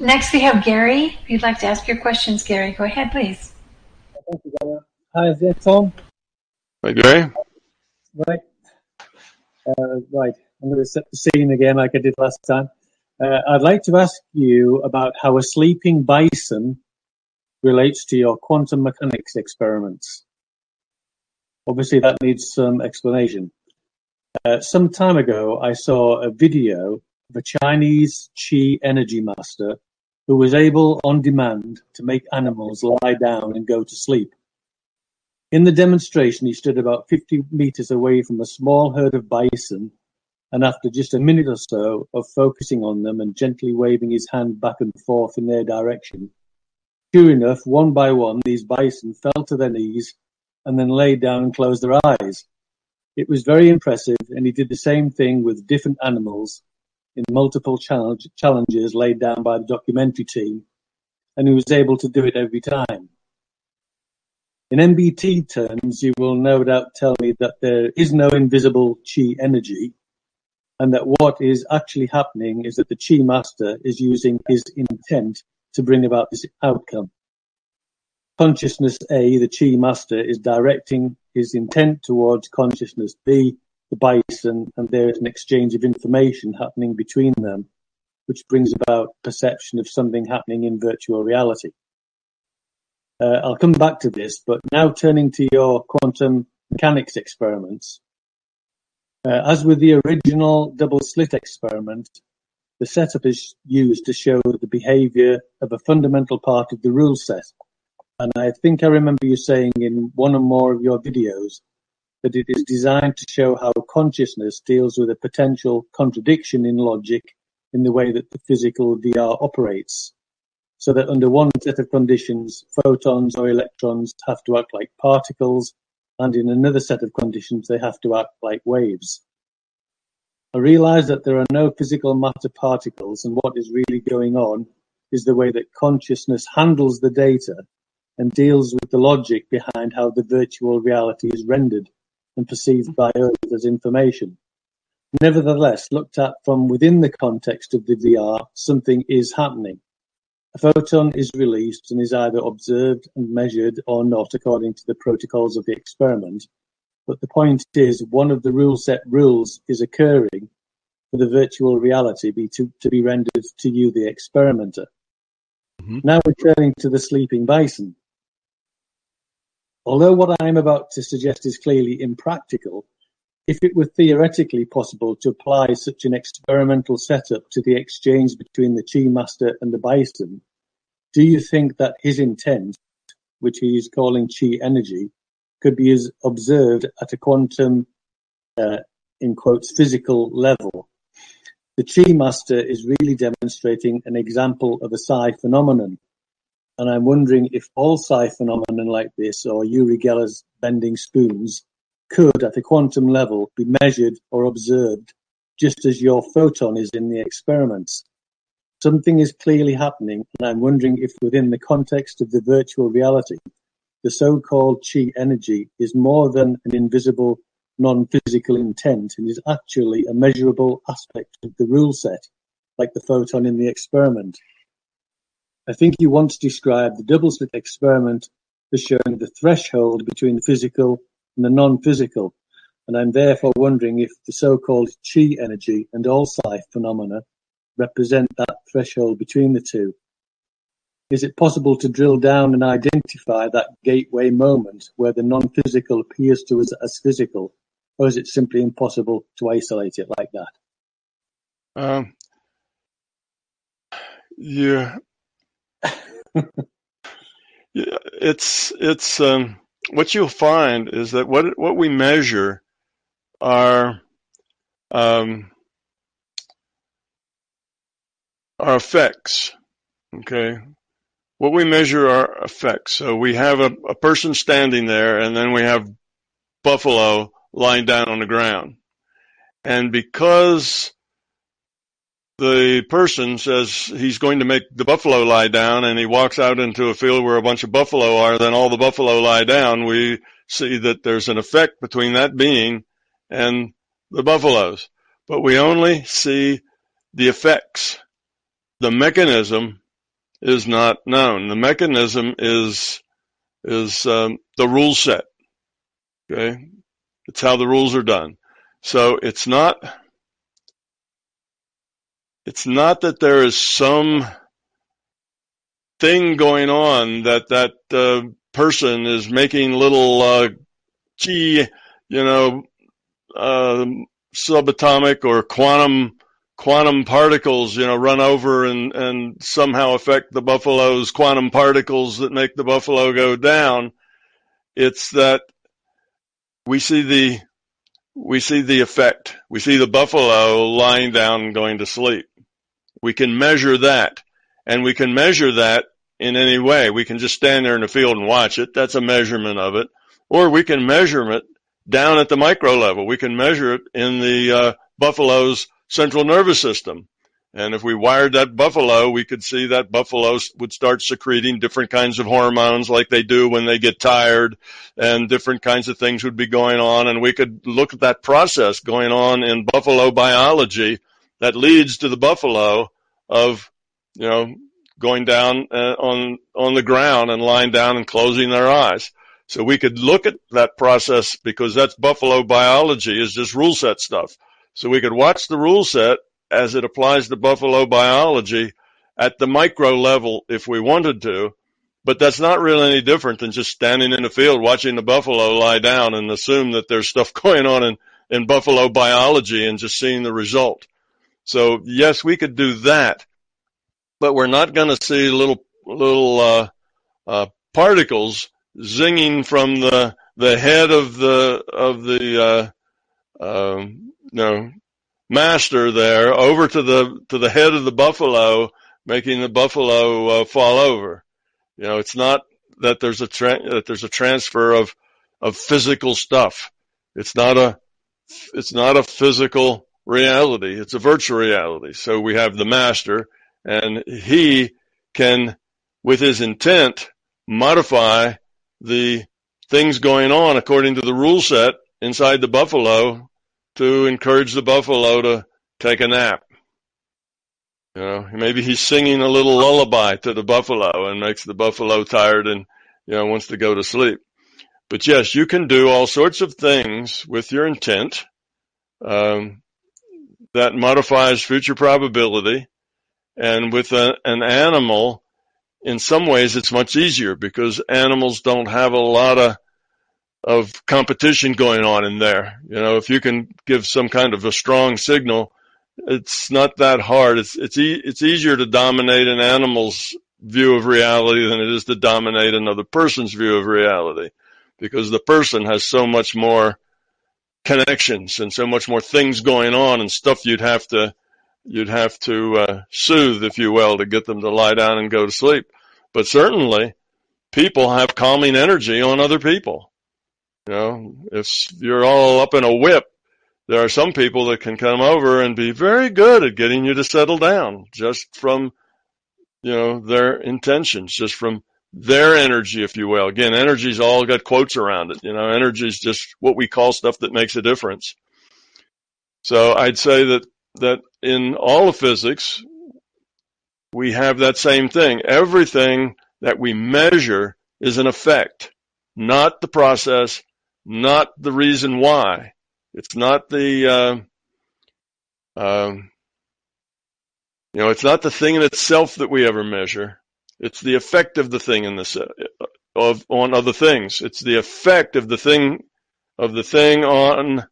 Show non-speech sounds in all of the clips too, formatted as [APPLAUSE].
Next, we have Gary. If you'd like to ask your questions, Gary, go ahead, please. Thank you, Dana. Hi, is that Tom? Hi, Gary. Right. Uh, right. I'm going to set the scene again like I did last time. Uh, I'd like to ask you about how a sleeping bison relates to your quantum mechanics experiments. Obviously, that needs some explanation. Uh, some time ago, I saw a video of a Chinese Qi energy master who was able on demand to make animals lie down and go to sleep. In the demonstration, he stood about 50 meters away from a small herd of bison, and after just a minute or so of focusing on them and gently waving his hand back and forth in their direction, sure enough, one by one, these bison fell to their knees and then lay down and closed their eyes. It was very impressive, and he did the same thing with different animals in multiple challenge, challenges laid down by the documentary team, and he was able to do it every time. In MBT terms, you will no doubt tell me that there is no invisible chi energy, and that what is actually happening is that the chi master is using his intent to bring about this outcome. Consciousness A, the chi master, is directing his intent towards consciousness B, the bison, and there is an exchange of information happening between them, which brings about perception of something happening in virtual reality. Uh, I'll come back to this, but now turning to your quantum mechanics experiments. Uh, as with the original double slit experiment, the setup is used to show the behavior of a fundamental part of the rule set. And I think I remember you saying in one or more of your videos that it is designed to show how consciousness deals with a potential contradiction in logic in the way that the physical VR operates. So that under one set of conditions, photons or electrons have to act like particles, and in another set of conditions, they have to act like waves. I realize that there are no physical matter particles, and what is really going on is the way that consciousness handles the data and deals with the logic behind how the virtual reality is rendered and perceived by others as information. Nevertheless, looked at from within the context of the VR, something is happening. A photon is released and is either observed and measured or not according to the protocols of the experiment, but the point is, one of the rule set rules is occurring for the virtual reality be to, to be rendered to you, the experimenter. Mm-hmm. Now returning to the sleeping bison. Although what I am about to suggest is clearly impractical, if it were theoretically possible to apply such an experimental setup to the exchange between the Chi Master and the bison, do you think that his intent, which he is calling Chi energy, could be observed at a quantum, uh, in quotes, physical level. The Chi Master is really demonstrating an example of a psi phenomenon. And I'm wondering if all psi phenomenon like this, or Uri Geller's bending spoons, could, at a quantum level, be measured or observed just as your photon is in the experiments. Something is clearly happening, and I'm wondering if within the context of the virtual reality, the so-called chi energy is more than an invisible, non-physical intent and is actually a measurable aspect of the rule set, like the photon in the experiment. I think you once described the double-slit experiment as showing the threshold between the physical and the non-physical, and I'm therefore wondering if the so-called chi energy and all psi phenomena represent that threshold between the two. Is it possible to drill down and identify that gateway moment where the non-physical appears to us as physical, or is it simply impossible to isolate it like that? Um, yeah, [LAUGHS] it's it's um, what you'll find is that what what we measure are um, are effects. Okay, what we measure are effects. So we have a, a person standing there and then we have buffalo lying down on the ground. And because the person says he's going to make the buffalo lie down and he walks out into a field where a bunch of buffalo are, then all the buffalo lie down, we see that there's an effect between that being and the buffaloes. But we only see the effects. The mechanism is not known. The mechanism is is um, the rule set. Okay, it's how the rules are done. So it's not it's not that there is some thing going on that that uh, person is making little uh, chi, you know, uh, subatomic or quantum quantum particles, you know, run over and, and somehow affect the buffalo's quantum particles that make the buffalo go down. It's that we see the we see the effect. We see the buffalo lying down going to sleep. We can measure that. And we can measure that in any way. We can just stand there in the field and watch it. That's a measurement of it. Or we can measure it down at the micro level. We can measure it in the uh, buffalo's central nervous system. And if we wired that buffalo, we could see that buffalo would start secreting different kinds of hormones like they do when they get tired and different kinds of things would be going on. And we could look at that process going on in buffalo biology that leads to the buffalo of, you know, going down uh, on, on the ground and lying down and closing their eyes. So we could look at that process because that's buffalo biology is just rule set stuff. So we could watch the rule set as it applies to buffalo biology at the micro level if we wanted to. But that's not really any different than just standing in the field watching the buffalo lie down and assume that there's stuff [LAUGHS] going on in, in buffalo biology and just seeing the result. So yes, we could do that, but we're not going to see little, little, uh, uh, particles zinging from the, the head of the, of the, uh, um, master there over to the to the head of the buffalo, making the buffalo uh, fall over. You know, it's not that there's a tra- that there's a transfer of of physical stuff. It's not a it's not a physical reality. It's a virtual reality. So we have the master, and he can, with his intent, modify the things going on according to the rule set inside the buffalo to encourage the buffalo to take a nap. You know, maybe he's singing a little lullaby to the buffalo and makes the buffalo tired and, you know, wants to go to sleep. But yes, you can do all sorts of things with your intent, um, that modifies future probability. And with a, an animal, in some ways it's much easier because animals don't have a lot of of competition going on in there. You know, if you can give some kind of a strong signal, it's not that hard. It's it's e- it's easier to dominate an animal's view of reality than it is to dominate another person's view of reality, because the person has so much more connections and so much more things going on and stuff you'd have to you'd have to uh, soothe, if you will, to get them to lie down and go to sleep. But certainly, people have calming energy on other people you know, if you're all up in a whip, there are some people that can come over and be very good at getting you to settle down just from, you know, their intentions, just from their energy, if you will. Again, energy's all got quotes around it. You know, energy is just what we call stuff that makes a difference. So I'd say that, that in all of physics, we have that same thing. Everything that we measure is an effect, not the process, not the reason why. It's not the, uh, um, you know, it's not the thing in itself that we ever measure. It's the effect of the thing in this, uh, of, on other things. It's the effect of the thing, of the thing on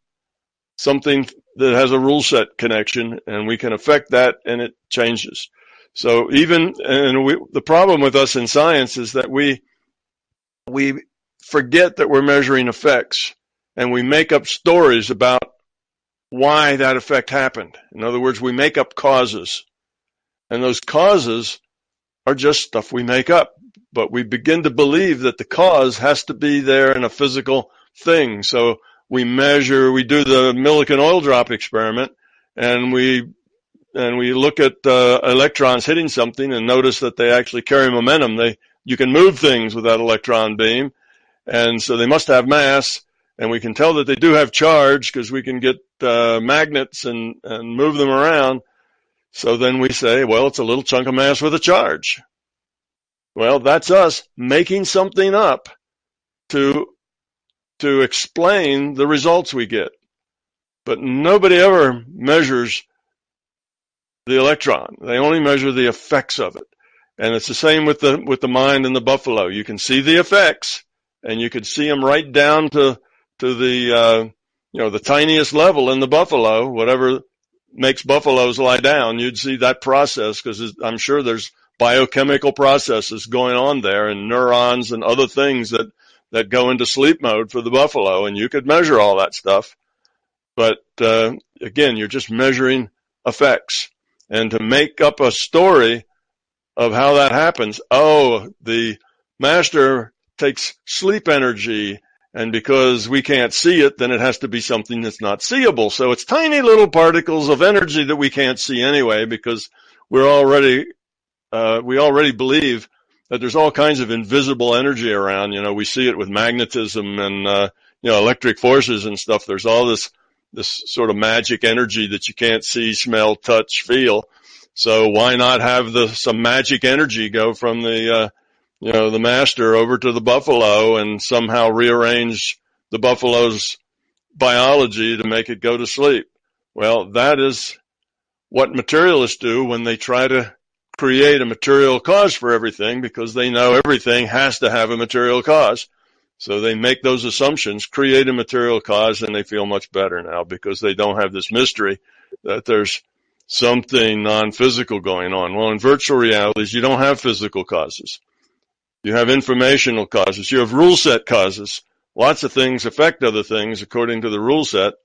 something that has a rule set connection and we can affect that and it changes. So even, and we, the problem with us in science is that we, we forget that we're measuring effects and we make up stories about why that effect happened. In other words, we make up causes. And those causes are just stuff we make up. But we begin to believe that the cause has to be there in a physical thing. So we measure, we do the Millikan oil drop experiment and we and we look at uh, electrons hitting something and notice that they actually carry momentum. They you can move things with that electron beam, and so they must have mass, and we can tell that they do have charge because we can get uh, magnets and, and move them around. So then we say, well, it's a little chunk of mass with a charge. Well, that's us making something up to, to explain the results we get. But nobody ever measures the electron. They only measure the effects of it. And it's the same with the, with the mind and the buffalo. You can see the effects and you could see them right down to, to the, uh, you know, the tiniest level in the buffalo, whatever makes buffaloes lie down. You'd see that process because I'm sure there's biochemical processes going on there and neurons and other things that, that go into sleep mode for the buffalo and you could measure all that stuff. But, uh, again, you're just measuring effects and to make up a story of how that happens. Oh, the master takes sleep energy and because we can't see it, then it has to be something that's not seeable. So it's tiny little particles of energy that we can't see anyway because we're already, uh, we already believe that there's all kinds of invisible energy around. You know, we see it with magnetism and, uh, you know, electric forces and stuff. There's all this, this sort of magic energy that you can't see, smell, touch, feel. So why not have the some magic energy go from the uh, you know the master over to the buffalo and somehow rearrange the buffalo's biology to make it go to sleep? Well, that is what materialists do when they try to create a material cause for everything because they know everything has to have a material cause. So they make those assumptions, create a material cause, and they feel much better now because they don't have this mystery that there's something non-physical going on. Well, in virtual realities, you don't have physical causes. You have informational causes. You have rule set causes. Lots of things affect other things according to the rule set.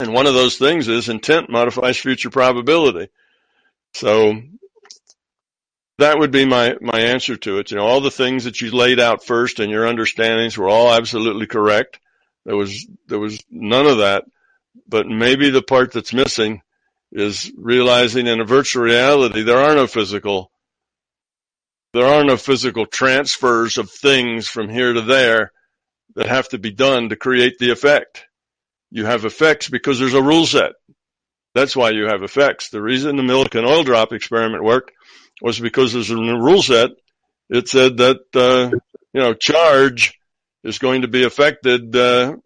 And one of those things is intent modifies future probability. So that would be my, my answer to it. You know, all the things that you laid out first and your understandings were all absolutely correct. There was, there was none of that, but maybe the part that's missing is realizing in a virtual reality there are no physical there are no physical transfers of things from here to there that have to be done to create the effect. You have effects because there's a rule set. That's why you have effects. The reason the Millikan oil drop experiment worked was because there's a rule set. It said that, uh, you know, charge is going to be affected, uh,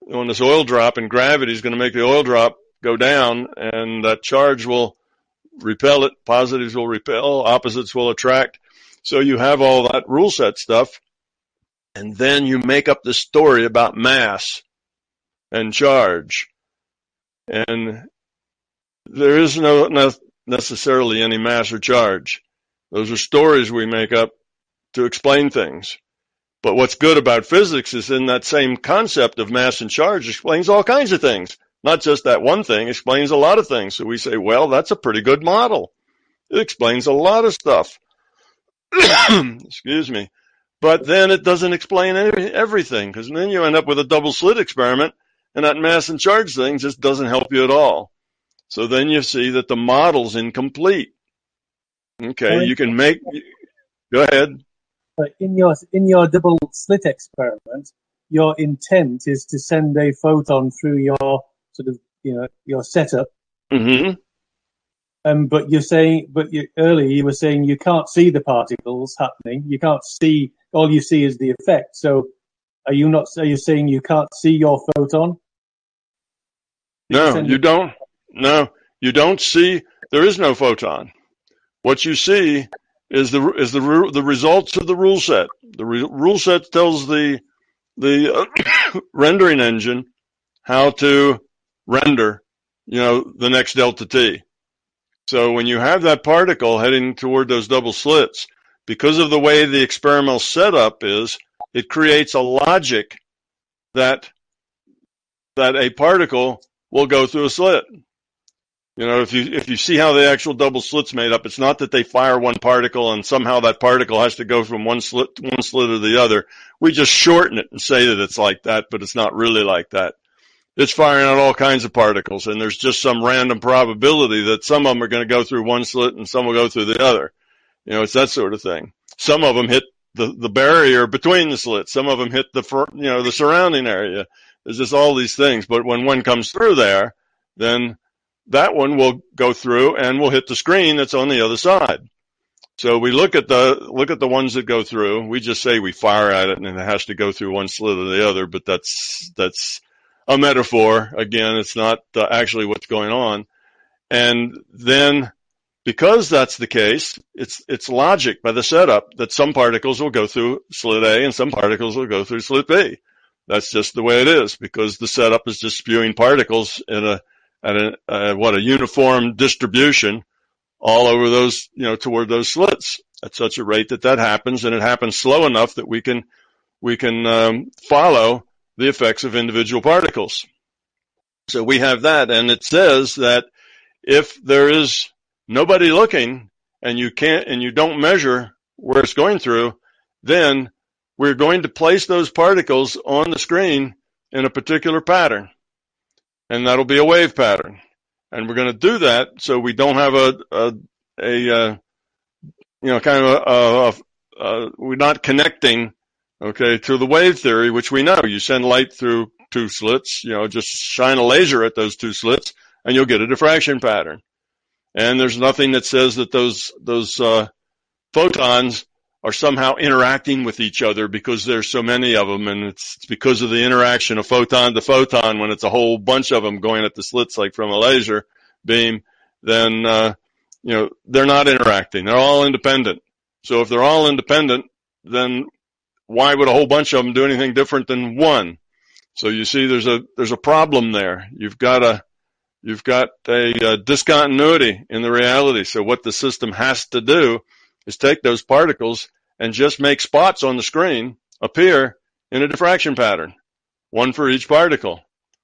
when this oil drop and gravity is going to make the oil drop go down and that charge will repel it. Positives will repel, opposites will attract. So you have all that rule set stuff and then you make up the story about mass and charge. And there is no, necessarily any mass or charge. Those are stories we make up to explain things. But what's good about physics is in that same concept of mass and charge explains all kinds of things not just that one thing, explains a lot of things. So we say, well, that's a pretty good model. It explains a lot of stuff. [COUGHS] Excuse me. But then it doesn't explain everything because then you end up with a double slit experiment and that mass and charge thing just doesn't help you at all. So then you see that the model's incomplete. Okay, you can make, go ahead. In your, in your double slit experiment, your intent is to send a photon through your sort of you know your setup. Mm-hmm. Um, but you're saying, but you, earlier you were saying you can't see the particles happening. You can't see. All you see is the effect. So, are you not? Are you saying you can't see your photon? No, you don't. No, you don't see. There is no photon. What you see is the is the the results of the rule set. The re, rule set tells the the uh, [COUGHS] rendering engine how to render, you know, the next delta T. So when you have that particle heading toward those double slits, because of the way the experimental setup is, it creates a logic that that a particle will go through a slit. You know, if you if you see how the actual double slit's made up, it's not that they fire one particle and somehow that particle has to go from one slit one slit to the other. We just shorten it and say that it's like that, but it's not really like that it's firing out all kinds of particles and there's just some random probability that some of them are going to go through one slit and some will go through the other. You know, it's that sort of thing. Some of them hit the, the barrier between the slits. Some of them hit the, you know, the surrounding area. There's just all these things. But when one comes through there, then that one will go through and will hit the screen that's on the other side. So we look at the look at the ones that go through. We just say we fire at it and it has to go through one slit or the other, but that's that's a metaphor. Again, it's not uh, actually what's going on. And then because that's the case, it's it's logic by the setup that some particles will go through slit A and some particles will go through slit B. That's just the way it is because the setup is just spewing particles in a at a, uh, what a uniform distribution all over those, you know, toward those slits at such a rate that that happens and it happens slow enough that we can, we can um, follow the effects of individual particles. So we have that and it says that if there is nobody looking and you can't, and you don't measure where it's going through, then we're going to place those particles on the screen in a particular pattern. And that'll be a wave pattern and we're going to do that so we don't have a a, a uh, you know kind of a, a, a, we're not connecting okay to the wave theory which we know you send light through two slits you know just shine a laser at those two slits and you'll get a diffraction pattern. And there's nothing that says that those those uh, photons are somehow interacting with each other because there's so many of them and it's, it's, because of the interaction of photon to photon when it's a whole bunch of them going at the slits like from a laser beam then uh, you know they're not interacting. They're all independent. So if they're all independent then why would a whole bunch of them do anything different than one so you see there's a there's a problem there you've got a you've got a, a discontinuity in the reality so what the system has to do is take those particles and just make spots on the screen appear in a diffraction pattern, one for each particle,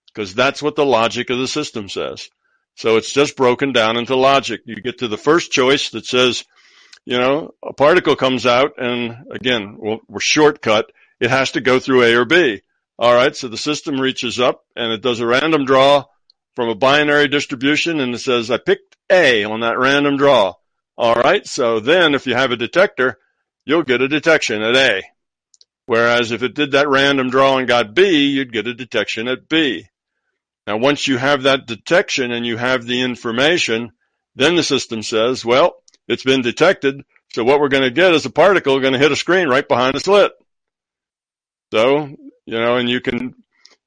because that's what the logic of the system says. So it's just broken down into logic. You get to the first choice that says, you know, a particle comes out and again, we're shortcut. It has to go through A or B. All right. So the system reaches up and it does a random draw from a binary distribution and it says, I picked A on that random draw. All right. So then if you have a detector, you'll get a detection at A. Whereas if it did that random draw and got B, you'd get a detection at B. Now, once you have that detection and you have the information, then the system says, well, it's been detected. So what we're going to get is a particle going to hit a screen right behind the slit. So, you know, and you can,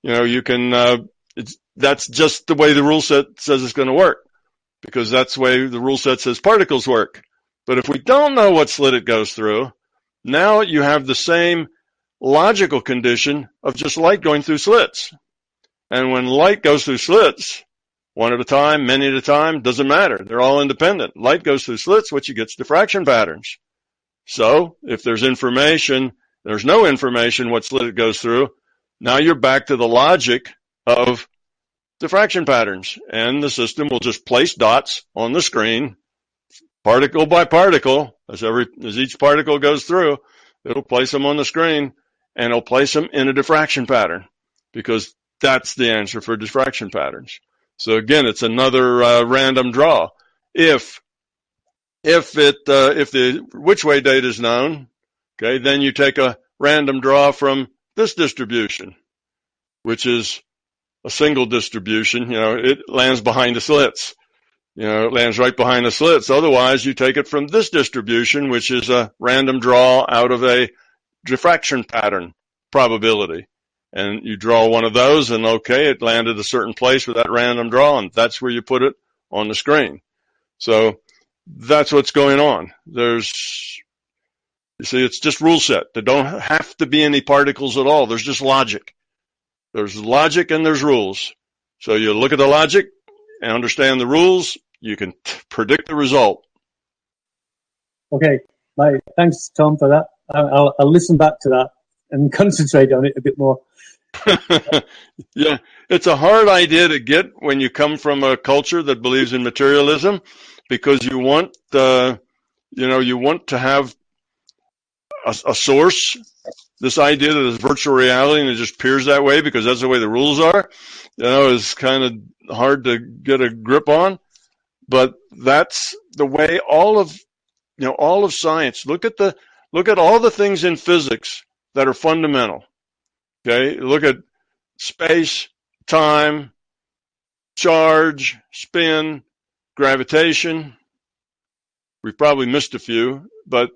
you know, you can, uh, it's, that's just the way the rule set says it's going to work because that's the way the rule set says particles work. But if we don't know what slit it goes through, now you have the same logical condition of just light going through slits. And when light goes through slits, one at a time, many at a time, doesn't matter. They're all independent. Light goes through slits, which you get is diffraction patterns. So if there's information, there's no information what slit it goes through, now you're back to the logic of diffraction patterns and the system will just place dots on the screen particle by particle as every as each particle goes through it'll place them on the screen and it'll place them in a diffraction pattern because that's the answer for diffraction patterns so again it's another uh, random draw if if it uh, if the which way data is known okay then you take a random draw from this distribution which is a single distribution, you know, it lands behind the slits. You know, it lands right behind the slits. Otherwise, you take it from this distribution, which is a random draw out of a diffraction pattern probability. And you draw one of those and okay, it landed a certain place with that random draw and that's where you put it on the screen. So that's what's going on. There's, you see, it's just rule set. There don't have to be any particles at all. There's just logic. There's logic and there's rules. So you look at the logic and understand the rules, you can t- predict the result. Okay. Thanks, Tom, for that. I'll, I'll listen back to that and [LAUGHS] concentrate on it a bit more. [LAUGHS] yeah, it's a hard idea to get when you come from a culture that believes in materialism because you want the, you know, you want to have a, a source this idea that it's virtual reality and it just appears that way because that's the way the rules are, you know, is kind of hard to get a grip on. But that's the way all of, you know, all of science. Look at the, look at all the things in physics that are fundamental. Okay. Look at space, time, charge, spin, gravitation. We've probably missed a few, but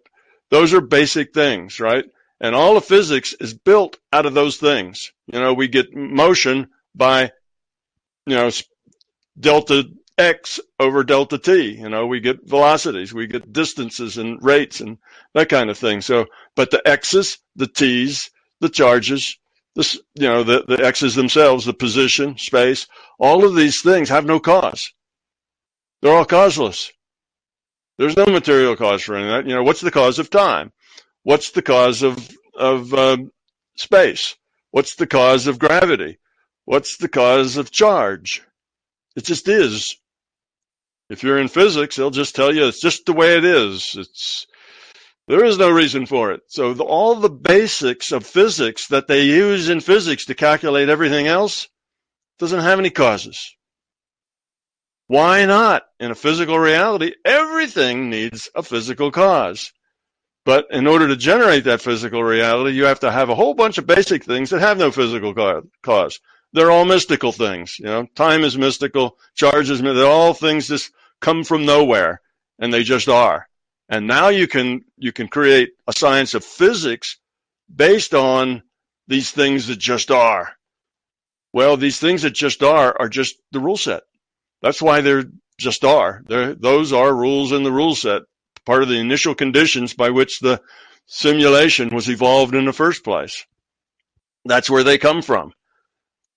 those are basic things, right? And all of physics is built out of those things. You know, we get motion by, you know, delta x over delta t. You know, we get velocities, we get distances and rates and that kind of thing. So, but the x's, the t's, the charges, the, you know, the, the x's themselves, the position, space, all of these things have no cause. They're all causeless. There's no material cause for any of that. You know, what's the cause of time? What's the cause of of uh, space? What's the cause of gravity? What's the cause of charge? It just is. If you're in physics, they'll just tell you it's just the way it is. It's there is no reason for it. So the, all the basics of physics that they use in physics to calculate everything else doesn't have any causes. Why not? In a physical reality, everything needs a physical cause. But in order to generate that physical reality, you have to have a whole bunch of basic things that have no physical cause. They're all mystical things. You know, time is mystical, charge is mystical. They're all things just come from nowhere and they just are. And now you can, you can create a science of physics based on these things that just are. Well, these things that just are are just the rule set. That's why they're just are. They're, those are rules in the rule set, part of the initial conditions by which the simulation was evolved in the first place. That's where they come from.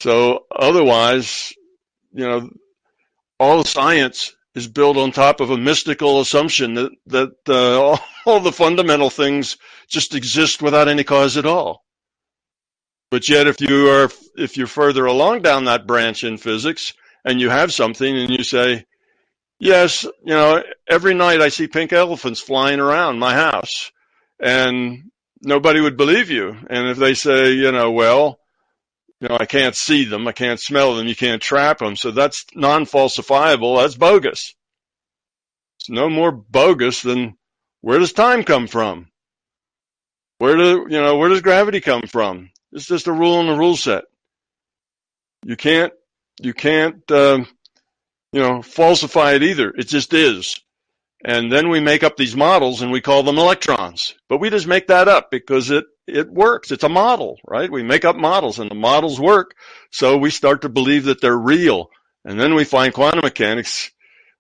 So otherwise, you know, all science is built on top of a mystical assumption that that uh, all, [LAUGHS] all the fundamental things just exist without any cause at all. But yet, if you are if you're further along down that branch in physics, and you have something and you say, yes, you know, every night I see pink elephants flying around my house and nobody would believe you. And if they say, you know, well, you know, I can't see them, I can't smell them, you can't trap them. So that's non-falsifiable. That's bogus. It's no more bogus than where does time come from? Where do, you know, where does gravity come from? It's just a rule in the rule set. You can't you can't, uh, you know, falsify it either. It just is. And then we make up these models and we call them electrons. But we just make that up because it, it works. It's a model, right? We make up models and the models work. So we start to believe that they're real. And then we find quantum mechanics,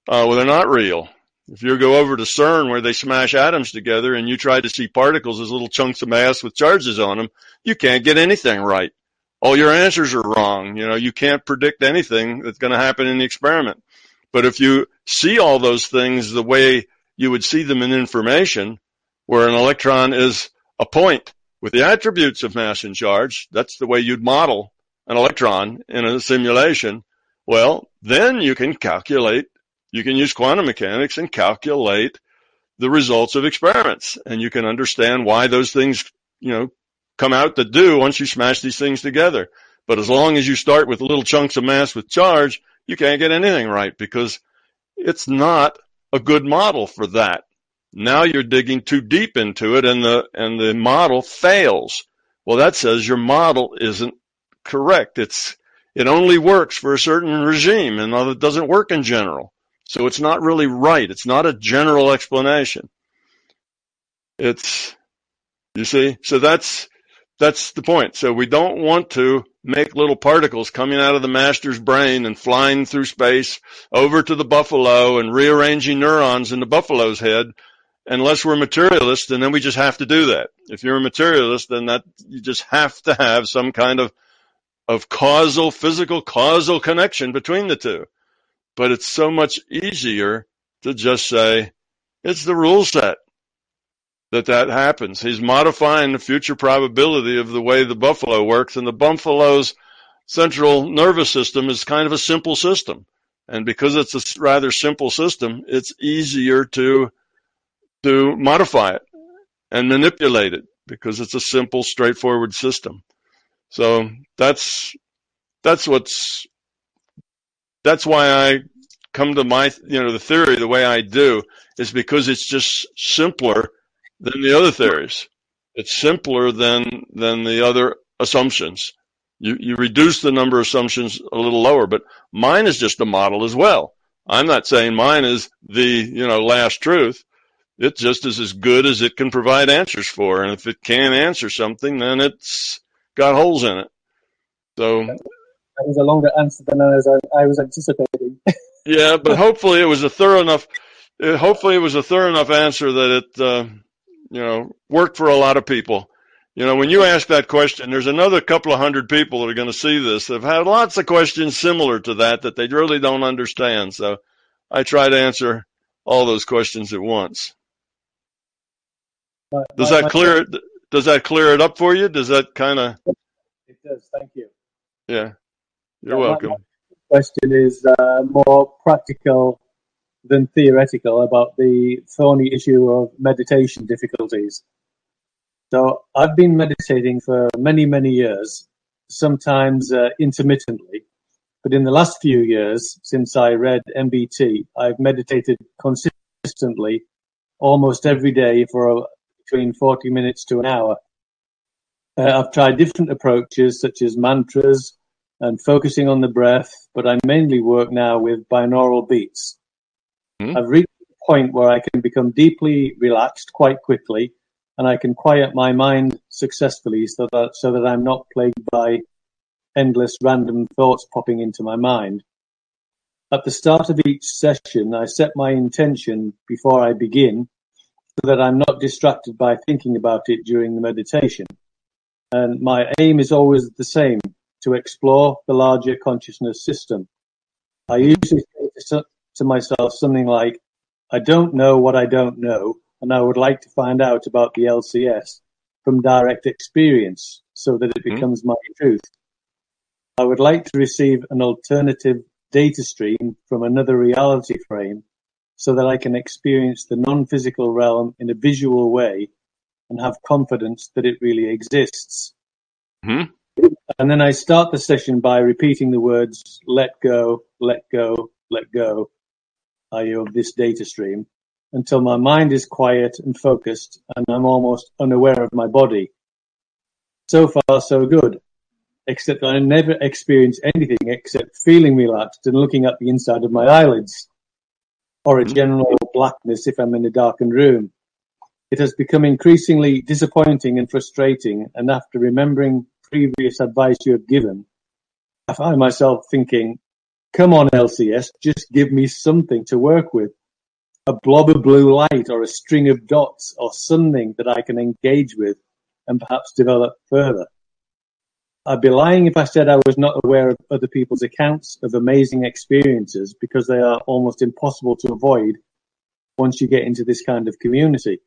uh, well, they're not real. If you go over to CERN where they smash atoms together and you try to see particles as little chunks of mass with charges on them, you can't get anything right all your answers are wrong. You know, you can't predict anything that's going to happen in the experiment. But if you see all those things the way you would see them in information, where an electron is a point with the attributes of mass and charge, that's the way you'd model an electron in a simulation. Well, then you can calculate, you can use quantum mechanics and calculate the results of experiments and you can understand why those things, you know, come out that do once you smash these things together. But as long as you start with little chunks of mass with charge, you can't get anything right because it's not a good model for that. Now you're digging too deep into it and the, and the model fails. Well, that says your model isn't correct. It's, it only works for a certain regime and it doesn't work in general. So it's not really right. It's not a general explanation. It's, you see, so that's, that's the point. So we don't want to make little particles coming out of the master's brain and flying through space over to the buffalo and rearranging neurons in the buffalo's head unless we're materialists and then we just have to do that. If you're a materialist, then that you just have to have some kind of of causal, physical causal connection between the two. But it's so much easier to just say, it's the rule set that that happens. He's modifying the future probability of the way the buffalo works and the buffalo's central nervous system is kind of a simple system. And because it's a rather simple system, it's easier to, to modify it and manipulate it because it's a simple, straightforward system. So that's, that's what's, that's why I come to my, you know, the theory the way I do is because it's just simpler than the other theories. It's simpler than than the other assumptions. You you reduce the number of assumptions a little lower, but mine is just a model as well. I'm not saying mine is the you know last truth. It just is as good as it can provide answers for. And if it can't answer something, then it's got holes in it. So that was a longer answer than I was, I was anticipating. [LAUGHS] yeah, but hopefully it was a thorough enough. Hopefully it was a thorough enough answer that it, uh, you know, worked for a lot of people. You know, when you ask that question, there's another couple of hundred people that are going to see this They've had lots of questions similar to that that they really don't understand. So I try to answer all those questions at once. Does that clear it? Does that clear it up for you? Does that kind of? It does. Thank you. Yeah, you're yeah, welcome. question is uh, more practical than theoretical about the thorny issue of meditation difficulties. So I've been meditating for many, many years, sometimes uh, intermittently, but in the last few years, since I read MBT, I've meditated consistently almost every day for between 40 minutes to an hour. Uh, I've tried different approaches such as mantras and focusing on the breath, but I mainly work now with binaural beats. Mm-hmm. I've reached a point where I can become deeply relaxed quite quickly and I can quiet my mind successfully so that, so that I'm not plagued by endless random thoughts popping into my mind. At the start of each session, I set my intention before I begin so that I'm not distracted by thinking about it during the meditation. And my aim is always the same, to explore the larger consciousness system. I usually say to myself something like, I don't know what I don't know, and I would like to find out about the LCS from direct experience so that it hmm? becomes mm-hmm. my truth. I would like to receive an alternative data stream from another reality frame so that I can experience the non-physical realm in a visual way and have confidence that it really exists. Mm-hmm. And then I start the session by repeating the words, let go, let go, let go, i.e. of this data stream, until my mind is quiet and focused and I'm almost unaware of my body. So far, so good. Except I never experience anything except feeling relaxed and looking at the inside of my eyelids or a general blackness if I'm in a darkened room. It has become increasingly disappointing and frustrating, and after remembering previous advice you have given, I find myself thinking, come on LCS, just give me something to work with. A blob of blue light or a string of dots or something that I can engage with and perhaps develop further. I'd be lying if I said I was not aware of other people's accounts of amazing experiences because they are almost impossible to avoid once you get into this kind of community.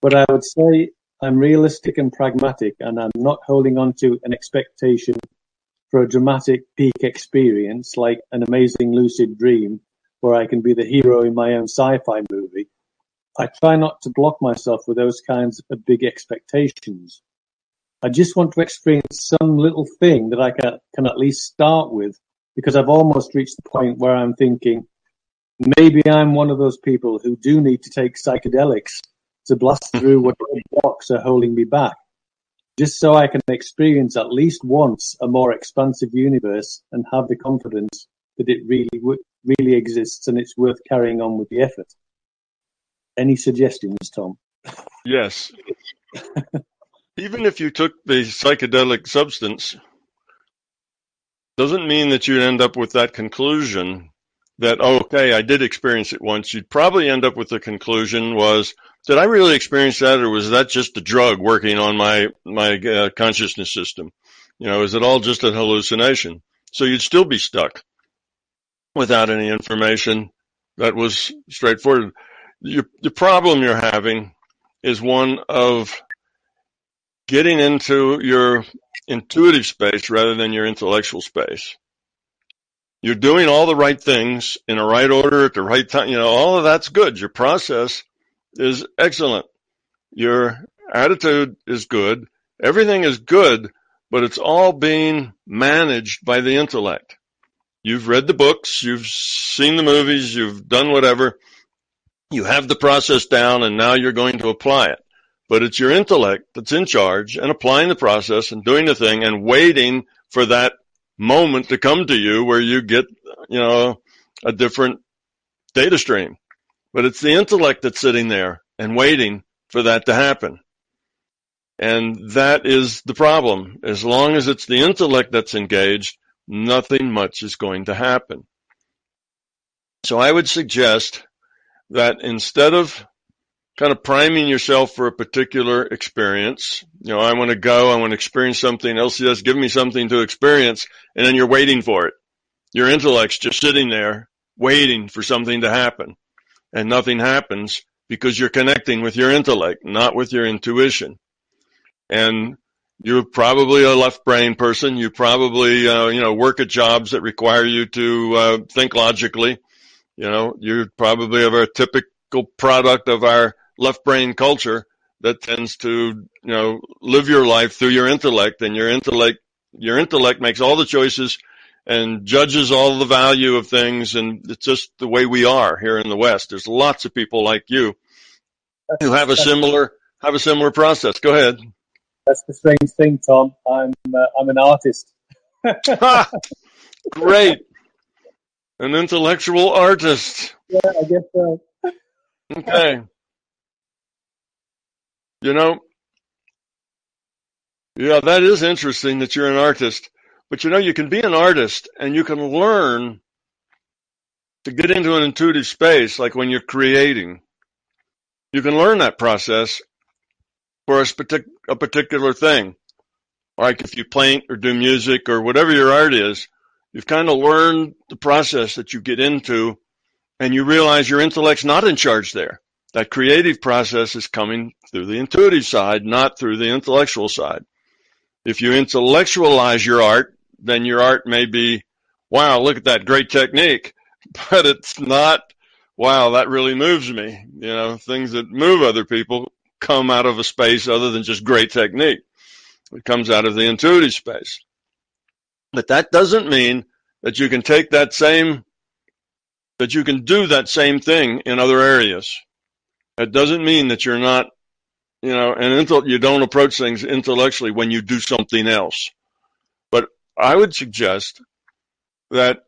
But I would say I'm realistic and pragmatic and I'm not holding on to an expectation for a dramatic peak experience like an amazing lucid dream where I can be the hero in my own sci-fi movie. I try not to block myself with those kinds of big expectations. I just want to experience some little thing that I can, can at least start with because I've almost reached the point where I'm thinking maybe I'm one of those people who do need to take psychedelics to blast mm-hmm. through whatever blocks are holding me back, just so I can experience at least once a more expansive universe and have the confidence that it really, really exists and it's worth carrying on with the effort. Any suggestions, Tom? Yes. [LAUGHS] even if you took the psychedelic substance, doesn't mean that you'd end up with that conclusion that, oh, okay, I did experience it once. You'd probably end up with the conclusion was, did I really experience that or was that just a drug working on my, my uh, consciousness system? You know, is it all just a hallucination? So you'd still be stuck without any information that was straightforward. Your, the problem you're having is one of getting into your intuitive space rather than your intellectual space. You're doing all the right things in the right order at the right time. You know, all of that's good. Your process is excellent. Your attitude is good. Everything is good, but it's all being managed by the intellect. You've read the books, you've seen the movies, you've done whatever. You have the process down and now you're going to apply it but it's your intellect that's in charge and applying the process and doing the thing and waiting for that moment to come to you where you get, you know, a different data stream. but it's the intellect that's sitting there and waiting for that to happen. And that is the problem. As long as it's the intellect that's engaged, nothing much is going to happen. So I would suggest that instead of kind of priming yourself for a particular experience, you know, I want to go, I want to experience something, LCS, give me something to experience, and then you're waiting for it. Your intellect's just sitting there waiting for something to happen and nothing happens because you're connecting with your intellect, not with your intuition. And you're probably a left brain person. You probably, uh, you know, work at jobs that require you to uh, think logically. You know, you're probably a very typical product of our left brain culture that tends to, you know, live your life through your intellect and your intellect, your intellect makes all the choices and judges all the value of things. And it's just the way we are here in the West. There's lots of people like you who have a similar, have a similar process. Go ahead. That's the strange thing, Tom. I'm, uh, I'm an artist. [LAUGHS] Great. An intellectual artist. Yeah, I guess so. Okay. You know, yeah, that is interesting that you're an artist. But you know, you can be an artist and you can learn to get into an intuitive space, like when you're creating. You can learn that process for a, partic- a particular thing. Like if you paint or do music or whatever your art is, you've kind of learned the process that you get into and you realize your intellect's not in charge there. That creative process is coming through the intuitive side, not through the intellectual side. If you intellectualize your art, then your art may be, wow, look at that great technique, [LAUGHS] but it's not, wow, that really moves me. You know, things that move other people come out of a space other than just great technique. It comes out of the intuitive space. But that doesn't mean that you can take that same, that you can do that same thing in other areas. It doesn't mean that you're not, you know, and you don't approach things intellectually when you do something else. But I would suggest that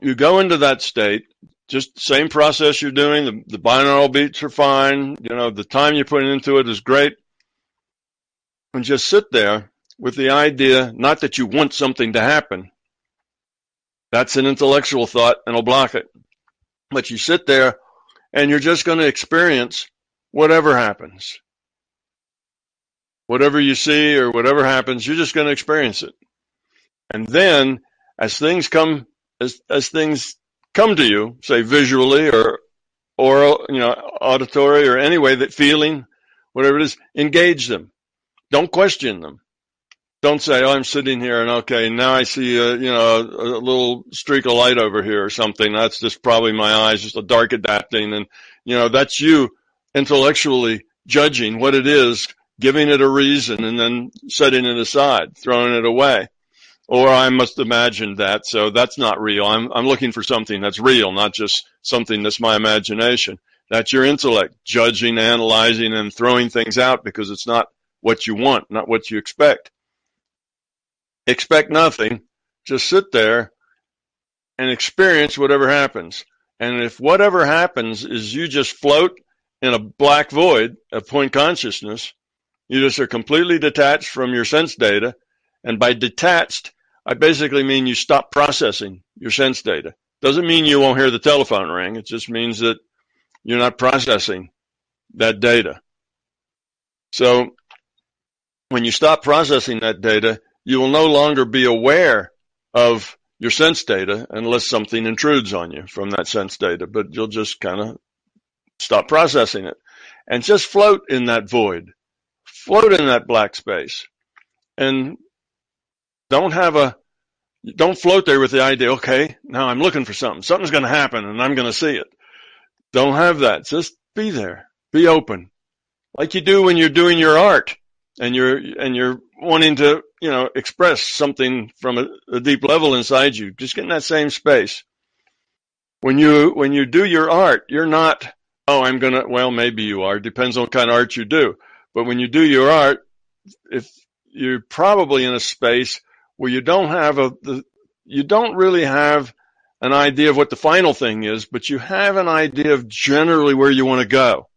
you go into that state, just same process you're doing. The, the binaural beats are fine. You know, the time you're putting into it is great. And just sit there with the idea, not that you want something to happen. That's an intellectual thought and it'll block it. But you sit there and you're just going to experience whatever happens. Whatever you see or whatever happens, you're just going to experience it. And then as things come, as, as things come to you, say visually or oral, you know, auditory or any way that feeling, whatever it is, engage them. Don't question them. Don't say, oh, I'm sitting here and okay, now I see a, you know, a, little streak of light over here or something. That's just probably my eyes, just a dark adapting. And, you know, that's you intellectually judging what it is, giving it a reason and then setting it aside, throwing it away. Or I must imagine that, so that's not real. I'm, I'm looking for something that's real, not just something that's my imagination. That's your intellect, judging, analyzing, and throwing things out because it's not what you want, not what you expect. Expect nothing. Just sit there and experience whatever happens. And if whatever happens is you just float in a black void of point consciousness, you just are completely detached from your sense data. And by detached, I basically mean you stop processing your sense data. Doesn't mean you won't hear the telephone ring. It just means that you're not processing that data. So when you stop processing that data, you will no longer be aware of your sense data unless something intrudes on you from that sense data, but you'll just kind of stop processing it and just float in that void, float in that black space and don't have a, don't float there with the idea, okay, now I'm looking for something. Something's going to happen and I'm going to see it. Don't have that. Just be there. Be open. Like you do when you're doing your art and you're, and you're wanting to, you know, express something from a, a deep level inside you. Just get in that same space. When you, when you do your art, you're not, oh, I'm going to, well, maybe you are. Depends on kind of art you do. But when you do your art, if you're probably in a space where you don't have a, the, you don't really have an idea of what the final thing is, but you have an idea of generally where you want to go.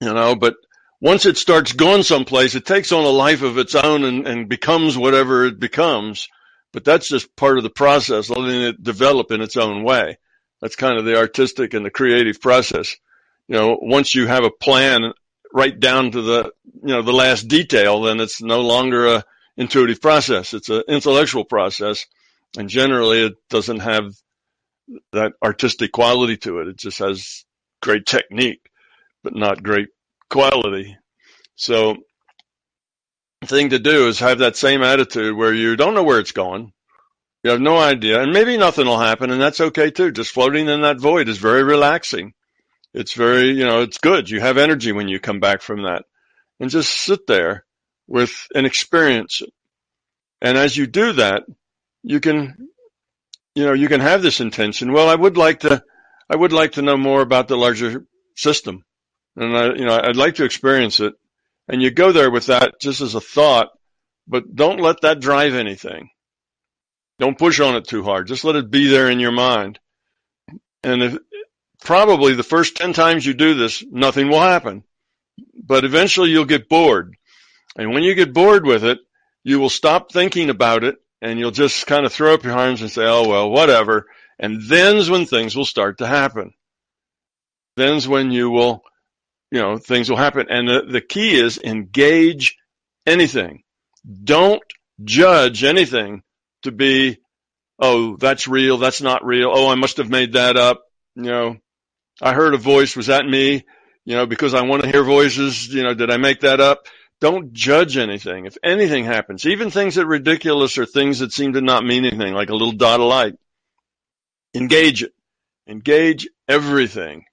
You know, but once it starts going someplace, it takes on a life of its own and, and becomes whatever it becomes. But that's just part of the process, letting it develop in its own way. That's kind of the artistic and the creative process. You know, once you have a plan right down to the, you know, the last detail, then it's no longer a intuitive process. It's an intellectual process. And generally it doesn't have that artistic quality to it. It just has great technique, but not great quality. So the thing to do is have that same attitude where you don't know where it's going. You have no idea and maybe nothing will happen and that's okay too. Just floating in that void is very relaxing. It's very, you know, it's good. You have energy when you come back from that and just sit there with and experience it. And as you do that, you can, you know, you can have this intention. Well, I would like to, I would like to know more about the larger system. And I, you know, I'd like to experience it. And you go there with that just as a thought, but don't let that drive anything. Don't push on it too hard. Just let it be there in your mind. And if, probably the first 10 times you do this, nothing will happen. But eventually you'll get bored. And when you get bored with it, you will stop thinking about it and you'll just kind of throw up your arms and say, oh, well, whatever. And then's when things will start to happen. Then's when you will, you know, things will happen. And the, the key is engage anything. Don't judge anything to be, oh, that's real. That's not real. Oh, I must have made that up. You know, I heard a voice. Was that me? You know, because I want to hear voices. You know, did I make that up? Don't judge anything. If anything happens, even things that are ridiculous or things that seem to not mean anything, like a little dot of light, engage it. Engage everything.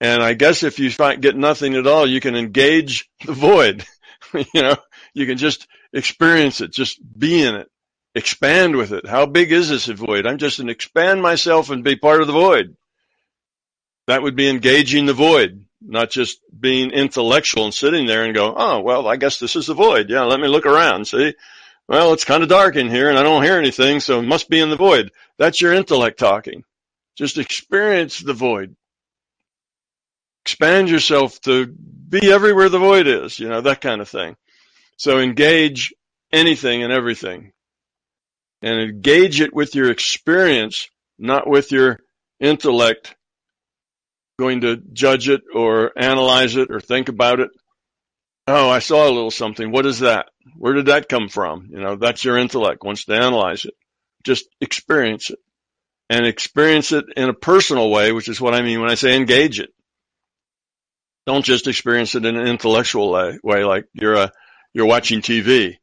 And I guess if you find, get nothing at all, you can engage the void. [LAUGHS] you know, you can just experience it, just be in it, expand with it. How big is this void? I'm just an expand myself and be part of the void. That would be engaging the void not just being intellectual and sitting there and go, oh, well, I guess this is the void. Yeah, let me look around. See, well, it's kind of dark in here and I don't hear anything, so it must be in the void. That's your intellect talking. Just experience the void. Expand yourself to be everywhere the void is, you know, that kind of thing. So engage anything and everything and engage it with your experience, not with your intellect going to judge it or analyze it or think about it. Oh, I saw a little something. What is that? Where did that come from? You know, that's your intellect wants to analyze it. Just experience it and experience it in a personal way, which is what I mean when I say engage it. Don't just experience it in an intellectual way, like you're a, you're watching TV.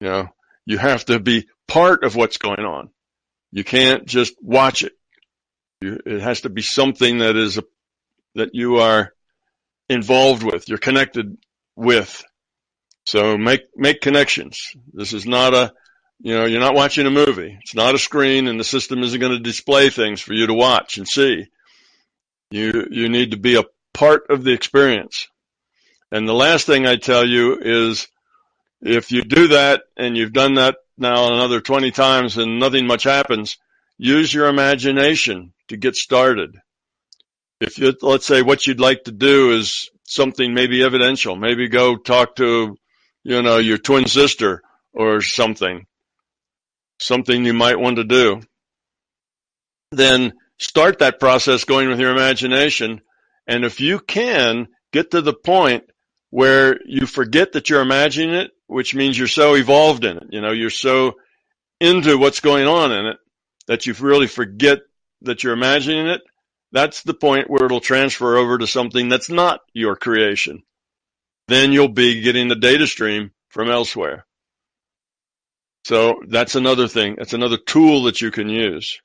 You know, you have to be part of what's going on. You can't just watch it. You, it has to be something that is a, that you are involved with, you're connected with. So make make connections. This is not a you know, you're not watching a movie. It's not a screen and the system isn't going to display things for you to watch and see. You you need to be a part of the experience. And the last thing I tell you is if you do that and you've done that now another 20 times and nothing much happens, use your imagination to get started. If you, let's say what you'd like to do is something maybe evidential, maybe go talk to, you know, your twin sister or something, something you might want to do, then start that process going with your imagination. And if you can get to the point where you forget that you're imagining it, which means you're so evolved in it, you know, you're so into what's going on in it that you really forget that you're imagining it, that's the point where it'll transfer over to something that's not your creation. Then you'll be getting the data stream from elsewhere. So that's another thing. That's another tool that you can use.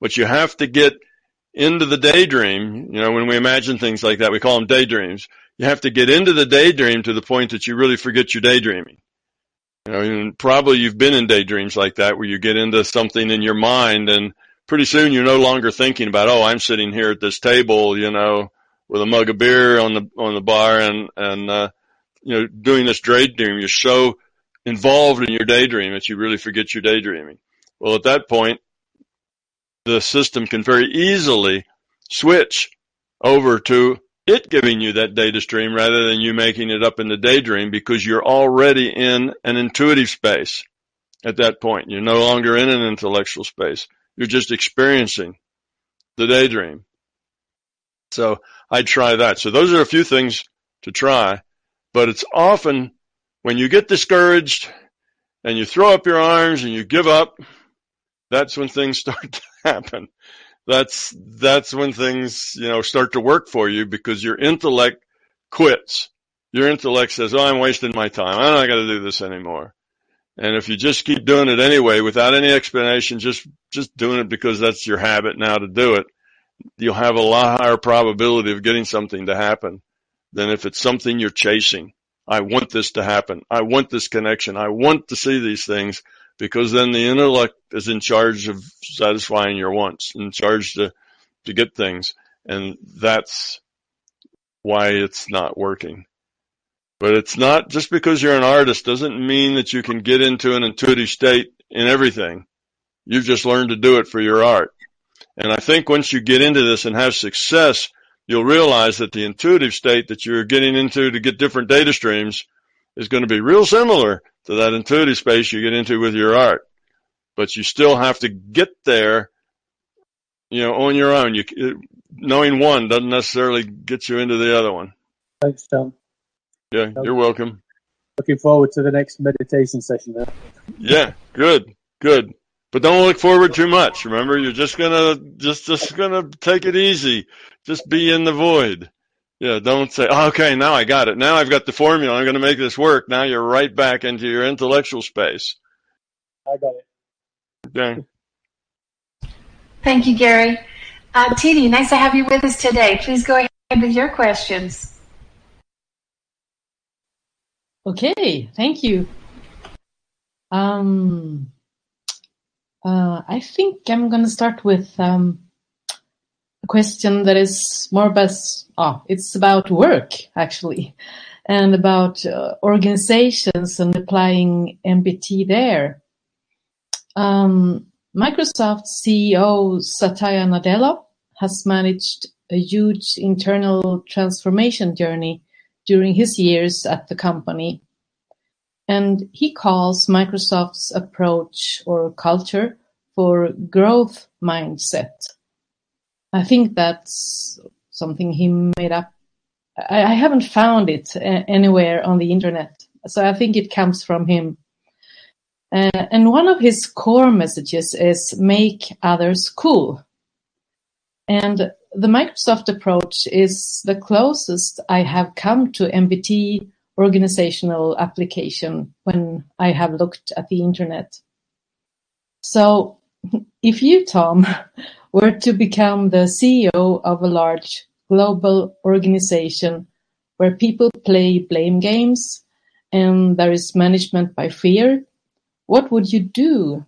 But you have to get into the daydream. You know, when we imagine things like that, we call them daydreams. You have to get into the daydream to the point that you really forget you're daydreaming. You know, probably you've been in daydreams like that where you get into something in your mind and pretty soon you're no longer thinking about, oh, I'm sitting here at this table, you know, with a mug of beer on the on the bar and and uh, you know doing this daydream. You're so involved in your daydream that you really forget your daydreaming. Well, at that point, the system can very easily switch over to it giving you that data stream rather than you making it up in the daydream because you're already in an intuitive space at that point. You're no longer in an intellectual space. You're just experiencing the daydream. So I'd try that. So those are a few things to try, but it's often when you get discouraged and you throw up your arms and you give up, that's when things [LAUGHS] start to happen that's that's when things you know start to work for you because your intellect quits. Your intellect says, "Oh, I'm wasting my time. I'm not going to do this anymore." And if you just keep doing it anyway without any explanation, just just doing it because that's your habit now to do it, you'll have a lot higher probability of getting something to happen than if it's something you're chasing. I want this to happen. I want this connection. I want to see these things because then the intellect is in charge of satisfying your wants, in charge to, to get things. And that's why it's not working. But it's not just because you're an artist doesn't mean that you can get into an intuitive state in everything. You've just learned to do it for your art. And I think once you get into this and have success, you'll realize that the intuitive state that you're getting into to get different data streams is going to be real similar to that intuitive space you get into with your art. But you still have to get there, you know, on your own. You, knowing one doesn't necessarily get you into the other one. Thanks, Tom. Yeah, you're welcome. Looking forward to the next meditation session now. Yeah, good, good. But don't look forward too much. Remember, you're just gonna just just gonna take it easy. Just be in the void. Yeah, don't say, oh, okay, now I got it. Now I've got the formula. I'm going to make this work. Now you're right back into your intellectual space. I got it. Okay. Thank you, Gary. Uh, Titi, nice to have you with us today. Please go ahead with your questions. Okay, thank you. Um, uh, I think I'm going to start with um, a question that is more about oh, it's about work actually, and about uh, organizations and applying MBT there. Um, Microsoft CEO Satya Nadella has managed a huge internal transformation journey during his years at the company. And he calls Microsoft's approach or culture for growth mindset. I think that's something he made up. I, I haven't found it anywhere on the internet, so I think it comes from him. Uh, and one of his core messages is make others cool. And the Microsoft approach is the closest I have come to MBT organizational application when I have looked at the internet. So if you, Tom, [LAUGHS] were to become the CEO of a large global organization where people play blame games and there is management by fear, what would you do?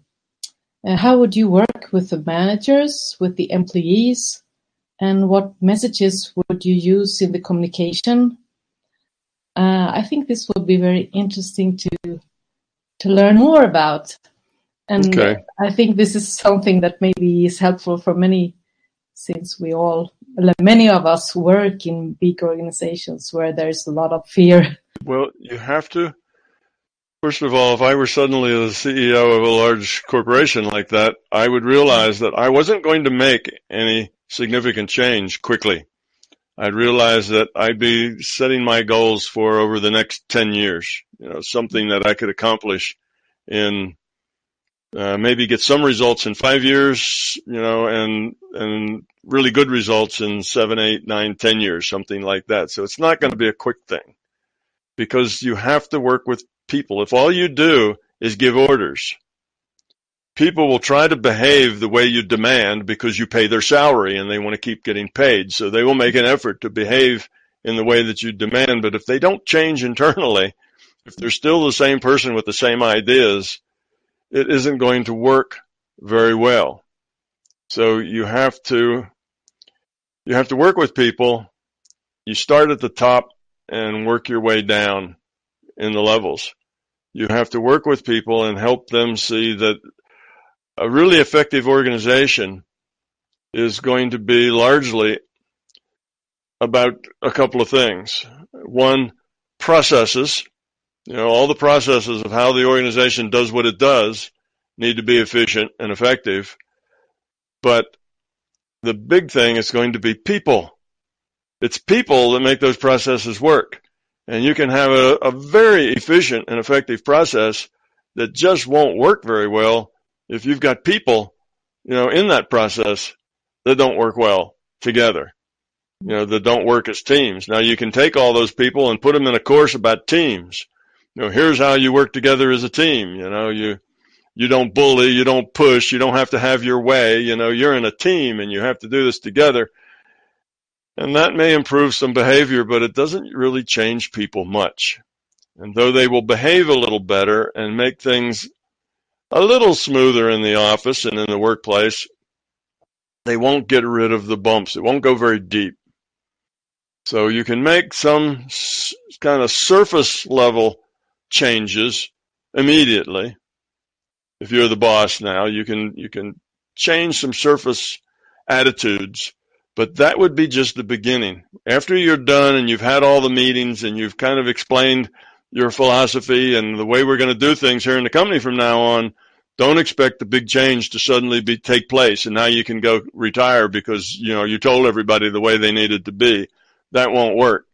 Uh, how would you work with the managers, with the employees, and what messages would you use in the communication? Uh, I think this would be very interesting to to learn more about. And okay. I think this is something that maybe is helpful for many, since we all, many of us work in big organizations where there's a lot of fear. Well, you have to. First of all, if I were suddenly the CEO of a large corporation like that, I would realize that I wasn't going to make any significant change quickly. I'd realize that I'd be setting my goals for over the next 10 years, you know, something that I could accomplish in uh, maybe get some results in five years, you know, and and really good results in seven, eight, nine, ten years, something like that. So it's not going to be a quick thing because you have to work with people. If all you do is give orders, people will try to behave the way you demand because you pay their salary and they want to keep getting paid. So they will make an effort to behave in the way that you demand. But if they don't change internally, if they're still the same person with the same ideas, it isn't going to work very well. So you have to, you have to work with people. You start at the top and work your way down in the levels. You have to work with people and help them see that a really effective organization is going to be largely about a couple of things. One, processes. You know, all the processes of how the organization does what it does need to be efficient and effective. But the big thing is going to be people. It's people that make those processes work. And you can have a, a very efficient and effective process that just won't work very well if you've got people, you know, in that process that don't work well together, you know, that don't work as teams. Now you can take all those people and put them in a course about teams. You know, here's how you work together as a team. You know, you, you don't bully, you don't push, you don't have to have your way. You know, you're in a team and you have to do this together. And that may improve some behavior, but it doesn't really change people much. And though they will behave a little better and make things a little smoother in the office and in the workplace, they won't get rid of the bumps. It won't go very deep. So you can make some kind of surface level changes immediately. If you're the boss now, you can, you can change some surface attitudes, but that would be just the beginning. After you're done and you've had all the meetings and you've kind of explained your philosophy and the way we're going to do things here in the company from now on, don't expect the big change to suddenly be take place and now you can go retire because you know you told everybody the way they needed to be. That won't work.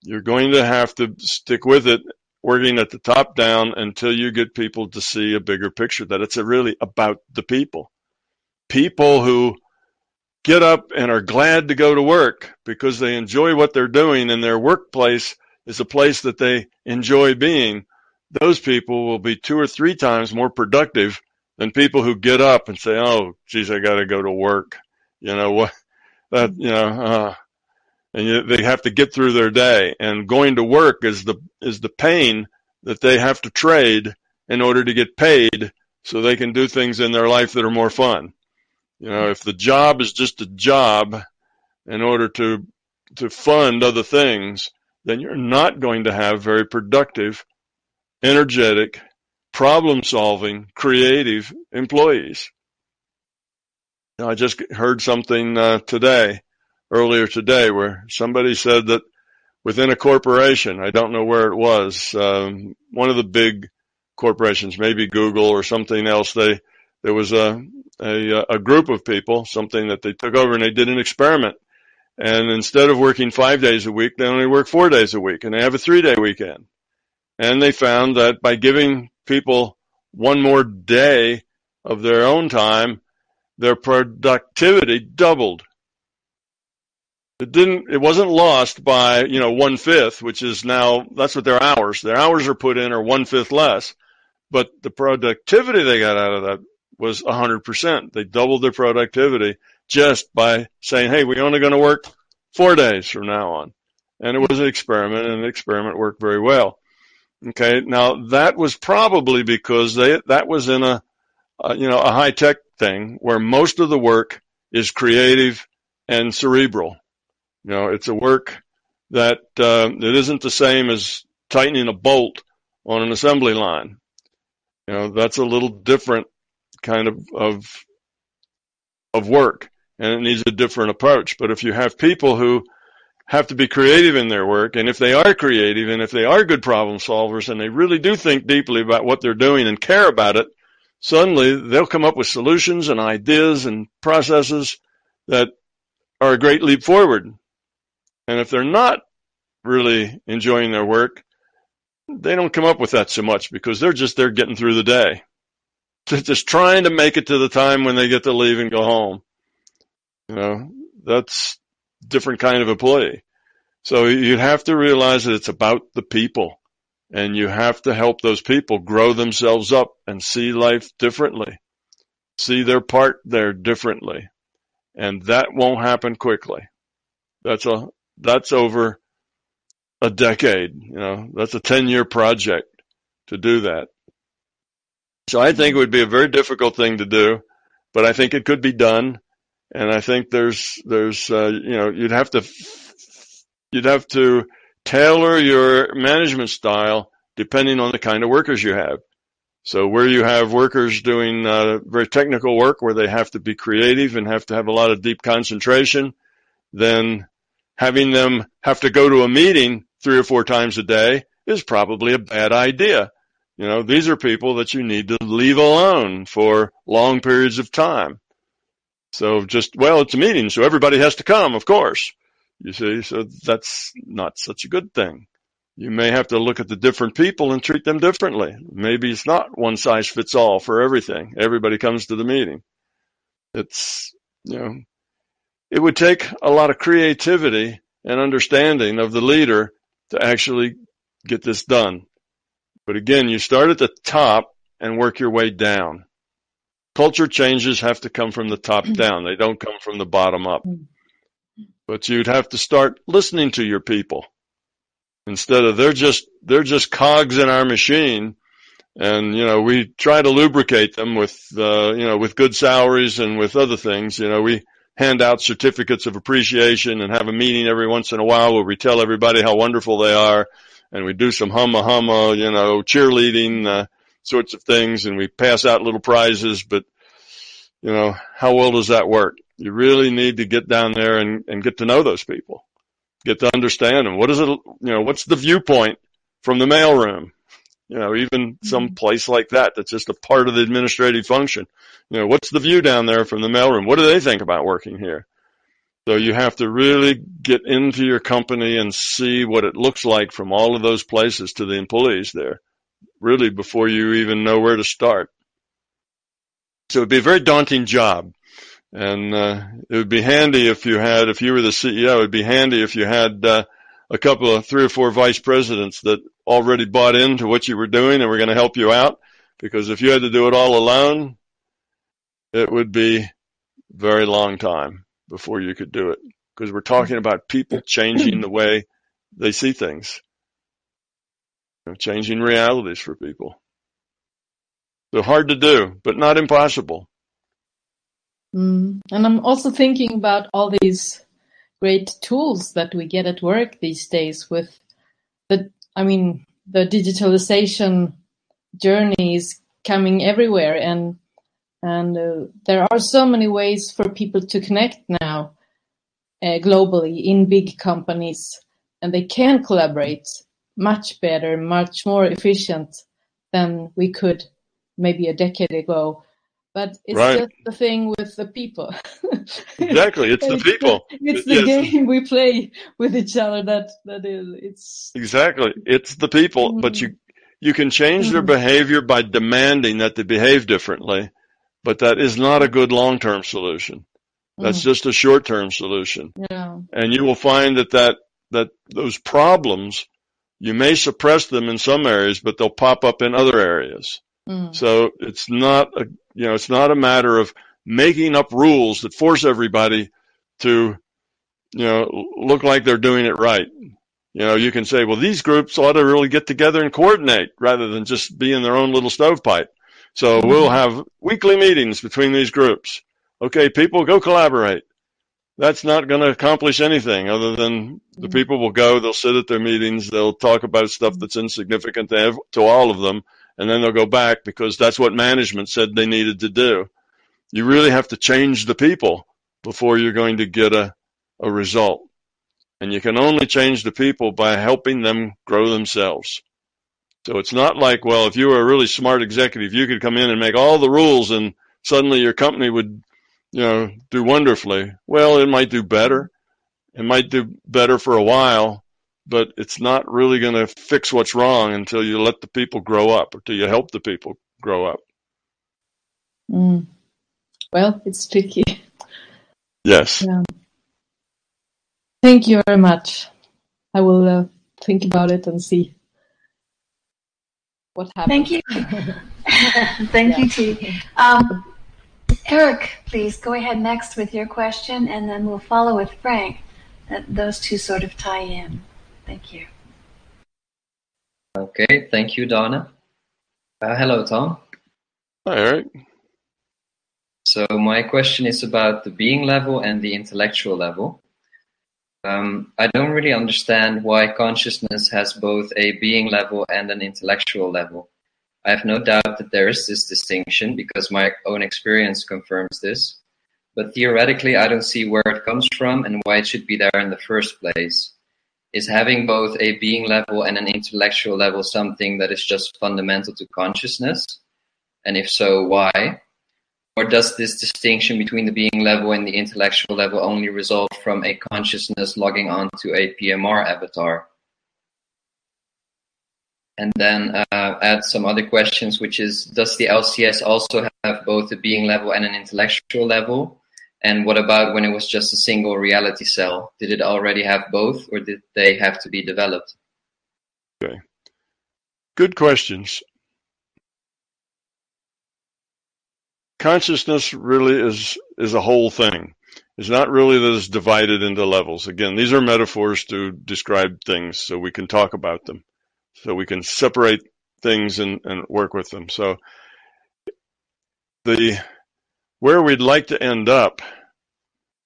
You're going to have to stick with it, working at the top down until you get people to see a bigger picture that it's really about the people. People who get up and are glad to go to work because they enjoy what they're doing and their workplace is a place that they enjoy being, those people will be two or three times more productive than people who get up and say, "Oh, geez, I got to go to work." You know what? [LAUGHS] That you know, uh, and you, they have to get through their day. And going to work is the is the pain that they have to trade in order to get paid, so they can do things in their life that are more fun. You know, if the job is just a job in order to to fund other things, then you're not going to have very productive, energetic, problem solving, creative employees. I just heard something uh, today, earlier today, where somebody said that within a corporation, I don't know where it was, um, one of the big corporations, maybe Google or something else, they there was a, a uh, a group of people, something that they took over and they did an experiment and instead of working five days a week, they only work four days a week and they have a three day weekend. And they found that by giving people one more day of their own time, their productivity doubled. It didn't, it wasn't lost by, you know, one fifth, which is now, that's what their hours, their hours are put in are one fifth less. But the productivity they got out of that was a hundred percent. They doubled their productivity just by saying, hey, we're only going to work four days from now on. And it was an experiment and the experiment worked very well. Okay. Now that was probably because they, that was in a, a you know, a high tech thing where most of the work is creative and cerebral. You know, it's a work that, uh, it isn't the same as tightening a bolt on an assembly line. You know, that's a little different kind of, of, of work and it needs a different approach. But if you have people who have to be creative in their work, and if they are creative and if they are good problem solvers and they really do think deeply about what they're doing and care about it, suddenly they'll come up with solutions and ideas and processes that are a great leap forward. And if they're not really enjoying their work, they don't come up with that so much because they're just there getting through the day. They're just trying to make it to the time when they get to leave and go home. You know, that's different kind of employee. So you have to realize that it's about the people and you have to help those people grow themselves up and see life differently, see their part there differently. And that won't happen quickly. That's a, that's over a decade, you know, that's a 10 year project to do that. So I think it would be a very difficult thing to do, but I think it could be done and I think there's there's uh, you know you'd have to you'd have to tailor your management style depending on the kind of workers you have. So where you have workers doing uh, very technical work where they have to be creative and have to have a lot of deep concentration, then having them have to go to a meeting three or four times a day is probably a bad idea. You know, these are people that you need to leave alone for long periods of time. So just, well, it's a meeting, so everybody has to come, of course. You see, so that's not such a good thing. You may have to look at the different people and treat them differently. Maybe it's not one size fits all for everything. Everybody comes to the meeting. It's, you know, it would take a lot of creativity and understanding of the leader to actually get this done. But again, you start at the top and work your way down. Culture changes have to come from the top down. They don't come from the bottom up. But you'd have to start listening to your people instead of they're just they're just cogs in our machine and you know we try to lubricate them with uh, you know with good salaries and with other things you know we hand out certificates of appreciation and have a meeting every once in a while where we tell everybody how wonderful they are and we do some humma humma you know cheerleading uh, sorts of things and we pass out little prizes but you know how well does that work you really need to get down there and, and get to know those people get to understand them. What is it, you know, what's the viewpoint from the mailroom? You know, even some mm-hmm. place like that that's just a part of the administrative function. You know, what's the view down there from the mailroom? What do they think about working here? So you have to really get into your company and see what it looks like from all of those places to the employees there, really before you even know where to start. So it'd be a very daunting job. And uh, it would be handy if you had, if you were the CEO, it'd be handy if you had uh, a couple of three or four vice presidents that already bought into what you were doing and were going to help you out. Because if you had to do it all alone, it would be very long time before you could do it. Because we're talking about people changing the way they see things, you know, changing realities for people. So hard to do, but not impossible. Mm. And I'm also thinking about all these great tools that we get at work these days with the, I mean, the digitalization journey is coming everywhere and and uh, there are so many ways for people to connect now uh, globally in big companies and they can collaborate much better, much more efficient than we could maybe a decade ago but it's right. just the thing with the people. [LAUGHS] exactly, it's the people. It's the yes. game we play with each other that that is it's exactly it's the people. Mm. But you you can change their behavior by demanding that they behave differently, but that is not a good long term solution. That's mm. just a short term solution. Yeah. And you will find that that that those problems you may suppress them in some areas, but they'll pop up in other areas. Mm. So it's not a, you know, it's not a matter of making up rules that force everybody to, you know, look like they're doing it right. You know, you can say, well, these groups ought to really get together and coordinate rather than just be in their own little stovepipe. So we'll have weekly meetings between these groups. Okay, people go collaborate. That's not going to accomplish anything other than the mm-hmm. people will go, they'll sit at their meetings, they'll talk about stuff that's insignificant to, to all of them, and then they'll go back because that's what management said they needed to do. You really have to change the people before you're going to get a, a result. And you can only change the people by helping them grow themselves. So it's not like, well, if you were a really smart executive, you could come in and make all the rules and suddenly your company would, you know, do wonderfully. Well, it might do better. It might do better for a while, but it's not really going to fix what's wrong until you let the people grow up, or until you help the people grow up. Mm. Well, it's tricky. Yes. Yeah. Thank you very much. I will uh, think about it and see what happens. Thank you. [LAUGHS] Thank yeah. you, T. Um, Eric, please go ahead next with your question, and then we'll follow with Frank. those two sort of tie in. Thank you. Okay, thank you, Donna. Uh, hello, Tom. Hi, Eric. So my question is about the being level and the intellectual level. Um, I don't really understand why consciousness has both a being level and an intellectual level. I have no doubt that there is this distinction because my own experience confirms this. But theoretically, I don't see where it comes from and why it should be there in the first place. Is having both a being level and an intellectual level something that is just fundamental to consciousness? And if so, why? Or does this distinction between the being level and the intellectual level only result from a consciousness logging onto a PMR avatar? And then uh, add some other questions, which is, does the LCS also have both a being level and an intellectual level? And what about when it was just a single reality cell? Did it already have both or did they have to be developed? Okay. Good questions. Consciousness really is is a whole thing. It's not really that it's divided into levels. Again, these are metaphors to describe things so we can talk about them. So we can separate things and, and work with them. So the where we'd like to end up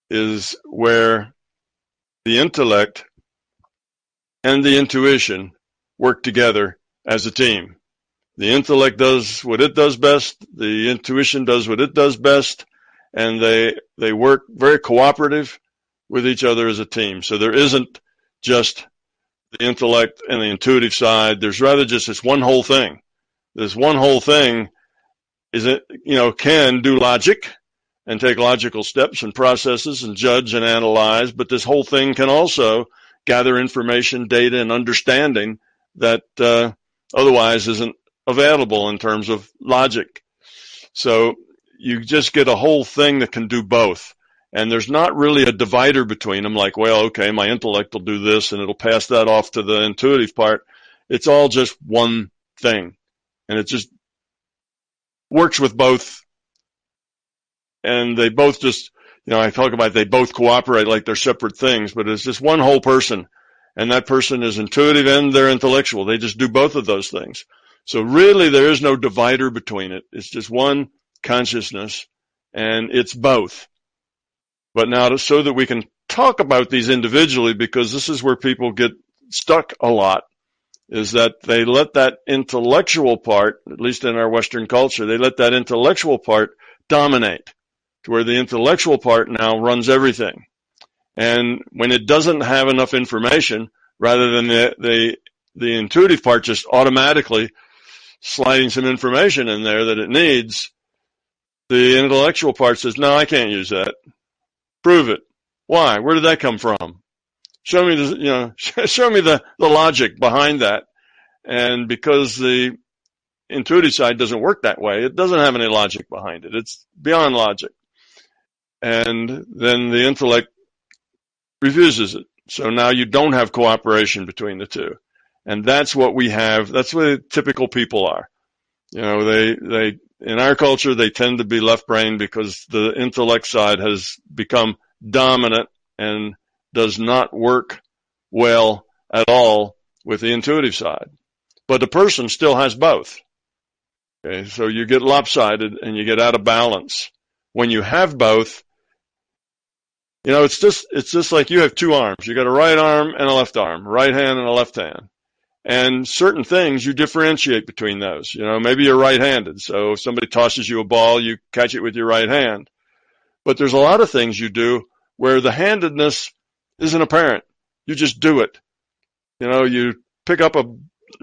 is where the intellect and the intuition work together as a team. The intellect does what it does best, the intuition does what it does best, and they they work very cooperative with each other as a team. So there isn't just the intellect and the intuitive side. There's rather just this one whole thing. This one whole thing is it, you know, can do logic and take logical steps and processes and judge and analyze, but this whole thing can also gather information, data, and understanding that uh, otherwise isn't available in terms of logic. So you just get a whole thing that can do both. And there's not really a divider between them like, well, okay, my intellect will do this and it'll pass that off to the intuitive part. It's all just one thing. And it just works with both. And they both just, you know, I talk about they both cooperate like they're separate things, but it's just one whole person. And that person is intuitive and they're intellectual. They just do both of those things. So really there is no divider between it. It's just one consciousness and it's both. But now so that we can talk about these individually because this is where people get stuck a lot is that they let that intellectual part, at least in our Western culture, they let that intellectual part dominate to where the intellectual part now runs everything. And when it doesn't have enough information, rather than the, the, the intuitive part just automatically sliding some information in there that it needs, the intellectual part says, no, I can't use that. Prove it. Why? Where did that come from? Show me the, you know, [LAUGHS] show me the, the logic behind that. And because the intuitive side doesn't work that way, it doesn't have any logic behind it. It's beyond logic. And then the intellect refuses it. So now you don't have cooperation between the two. And that's what we have. That's what typical people are. You know, they, they, in our culture, they tend to be left brain because the intellect side has become dominant and does not work well at all with the intuitive side. But the person still has both. Okay. So you get lopsided and you get out of balance. When you have both, you know, it's just, it's just like you have two arms. You got a right arm and a left arm, right hand and a left hand. And certain things you differentiate between those. You know, maybe you're right-handed. So if somebody tosses you a ball, you catch it with your right hand. But there's a lot of things you do where the handedness isn't apparent. You just do it. You know, you pick up a,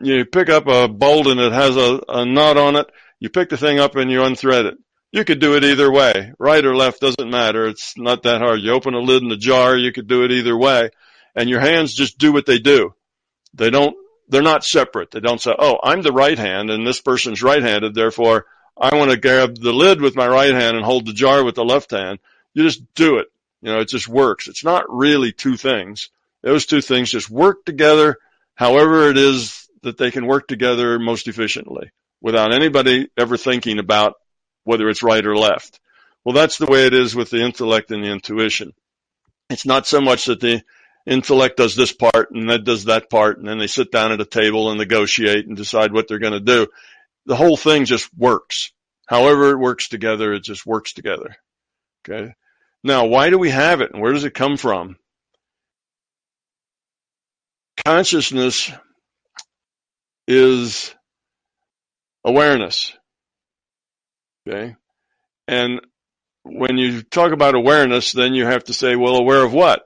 you pick up a bolt and it has a, a knot on it. You pick the thing up and you unthread it. You could do it either way. Right or left doesn't matter. It's not that hard. You open a lid in a jar, you could do it either way. And your hands just do what they do. They don't, they're not separate. They don't say, oh, I'm the right hand and this person's right-handed. Therefore, I want to grab the lid with my right hand and hold the jar with the left hand. You just do it. You know, it just works. It's not really two things. Those two things just work together however it is that they can work together most efficiently without anybody ever thinking about whether it's right or left. Well, that's the way it is with the intellect and the intuition. It's not so much that the intellect does this part and that does that part and then they sit down at a table and negotiate and decide what they're going to do. The whole thing just works. However it works together, it just works together. Okay. Now, why do we have it and where does it come from? Consciousness is awareness. Okay. And when you talk about awareness, then you have to say, well, aware of what?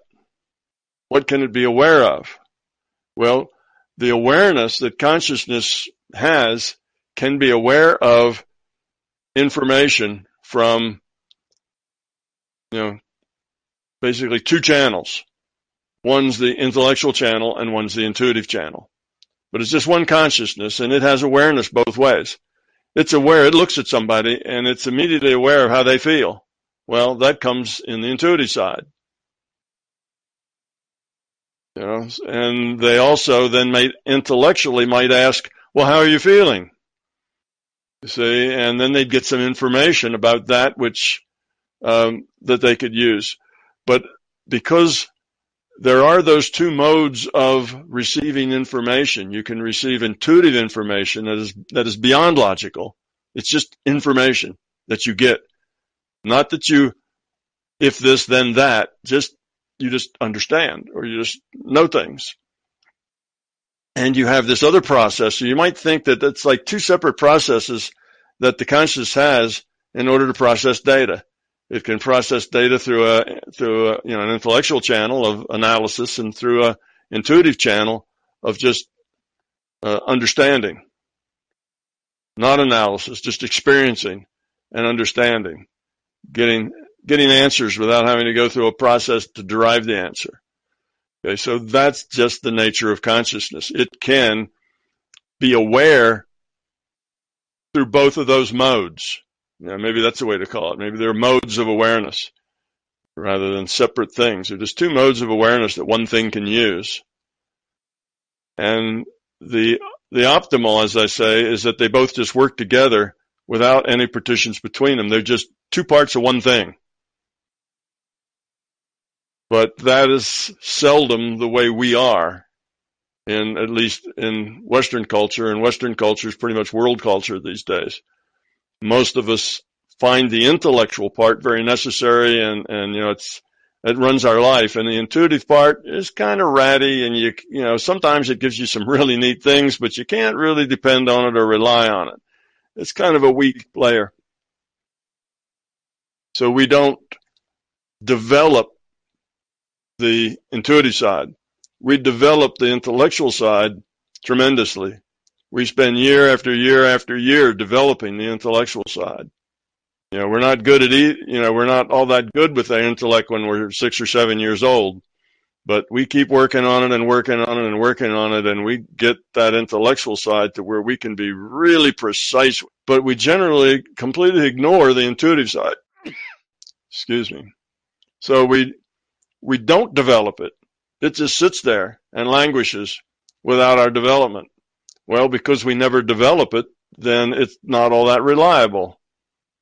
What can it be aware of? Well, the awareness that consciousness has can be aware of information from, you know, basically two channels. One's the intellectual channel and one's the intuitive channel. But it's just one consciousness and it has awareness both ways. It's aware, it looks at somebody and it's immediately aware of how they feel. Well, that comes in the intuitive side. You know, and they also then might intellectually might ask, well, how are you feeling? You see, and then they'd get some information about that which, um, that they could use. But because there are those two modes of receiving information. You can receive intuitive information that is, that is beyond logical. It's just information that you get. Not that you, if this, then that, just, you just understand or you just know things. And you have this other process. So you might think that it's like two separate processes that the conscious has in order to process data. It can process data through a, through a, you know, an intellectual channel of analysis and through a intuitive channel of just uh, understanding. Not analysis, just experiencing and understanding getting getting answers without having to go through a process to derive the answer. Okay, so that's just the nature of consciousness. It can be aware through both of those modes. Yeah, maybe that's a way to call it. Maybe they're modes of awareness rather than separate things. They're just two modes of awareness that one thing can use. And the the optimal, as I say, is that they both just work together without any partitions between them. They're just two parts of one thing. But that is seldom the way we are in, at least in Western culture, and Western culture is pretty much world culture these days. Most of us find the intellectual part very necessary and, and, you know, it's, it runs our life. And the intuitive part is kind of ratty and you, you know, sometimes it gives you some [LAUGHS] really neat things, but you can't really depend on it or rely on it. It's kind of a weak player. So we don't develop the intuitive side. We develop the intellectual side tremendously. We spend year after year after year developing the intellectual side. You know, we're not good at it. You know, we're not all that good with the intellect when we're six or seven years old, but we keep working on it and working on it and working on it. And we get that intellectual side to where we can be really precise, but we generally completely ignore the intuitive side. [COUGHS] Excuse me. So we, we don't develop it. It just sits there and languishes without our development. Well, because we never develop it, then it's not all that reliable.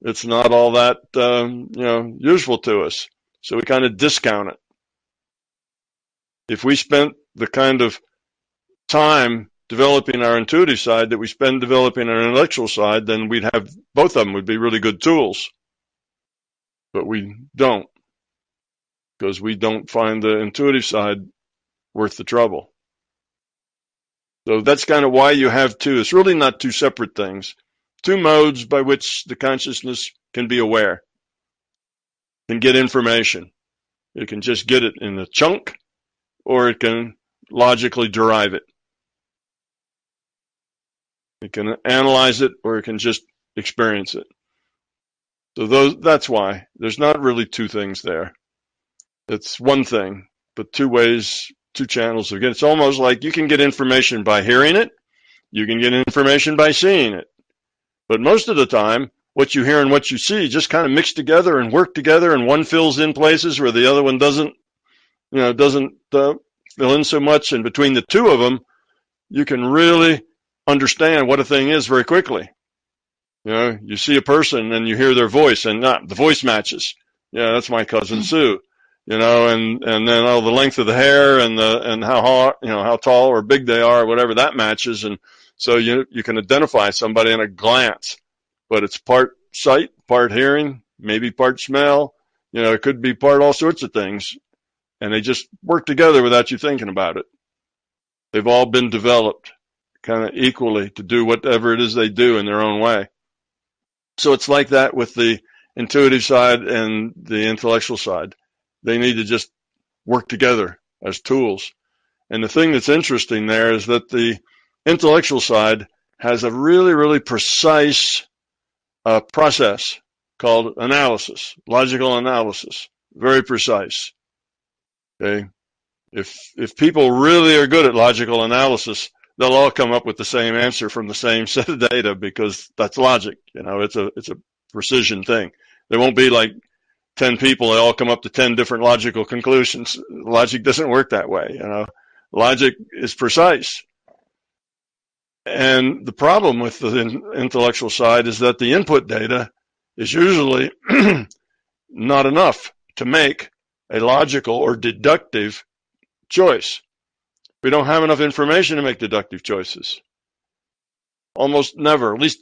It's not all that, um, you know, useful to us. So we kind of discount it. If we spent the kind of time developing our intuitive side that we spend developing our intellectual side, then we'd have both of them would be really good tools but we don't because we don't find the intuitive side worth the trouble. So that's kind of why you have two. It's really not two separate things. Two modes by which the consciousness can be aware, can get information. It can just get it in a chunk or it can logically derive it. It can analyze it or it can just experience it. So those, that's why there's not really two things there. It's one thing, but two ways, two channels again. It's almost like you can get information by hearing it. You can get information by seeing it. But most of the time, what you hear and what you see just kind of mix together and work together and one fills in places where the other one doesn't, you know, doesn't uh, fill in so much. And between the two of them, you can really understand what a thing is very quickly. You know, you see a person and you hear their voice and not the voice matches. Yeah, that's my cousin mm-hmm. Sue. You know, and and then oh, the length of the hair and the and how hard, you know how tall or big they are, or whatever that matches, and so you you can identify somebody in a glance. But it's part sight, part hearing, maybe part smell. You know, it could be part all sorts of things, and they just work together without you thinking about it. They've all been developed kind of equally to do whatever it is they do in their own way. So it's like that with the intuitive side and the intellectual side. They need to just work together as tools. And the thing that's interesting there is that the intellectual side has a really, really precise uh, process called analysis, logical analysis, very precise. Okay. If, if people really are good at logical analysis, they'll all come up with the same answer from the same [LAUGHS] set of data because that's logic. You know, it's a, it's a precision thing. There won't be like 10 people they all come up to 10 different logical conclusions. Logic doesn't work that way. You know, logic is precise. And the problem with the intellectual side is that the input data is usually [CLEARS THROAT] not enough to make a logical or deductive choice. We don't have enough information to make deductive choices. Almost never, at least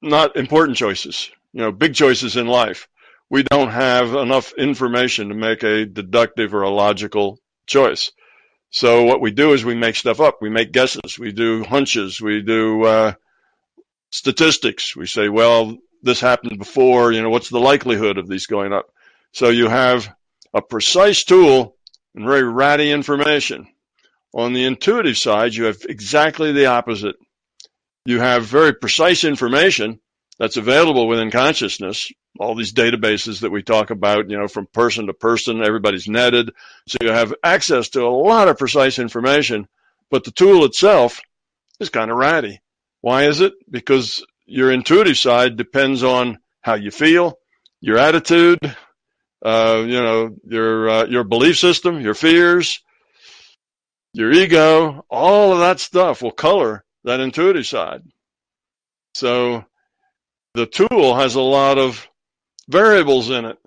not important choices, you know, big choices in life. We don't have enough information to make a deductive or a logical choice. So what we do is we make stuff up. We make guesses. We do hunches. We do uh, statistics. We say, well, this happened before. You know, what's the likelihood of these going up? So you have a precise tool and very ratty information. On the intuitive side, you have exactly the opposite. You have very precise information that's available within consciousness. All these databases that we talk about, you know, from person to person, everybody's netted. So you have access to a lot of precise information, but the tool itself is kind of ratty. Why is it? Because your intuitive side depends on how you feel, your attitude, uh, you know, your uh, your belief system, your fears, your ego, all of that stuff will color that intuitive side. So the tool has a lot of variables in it,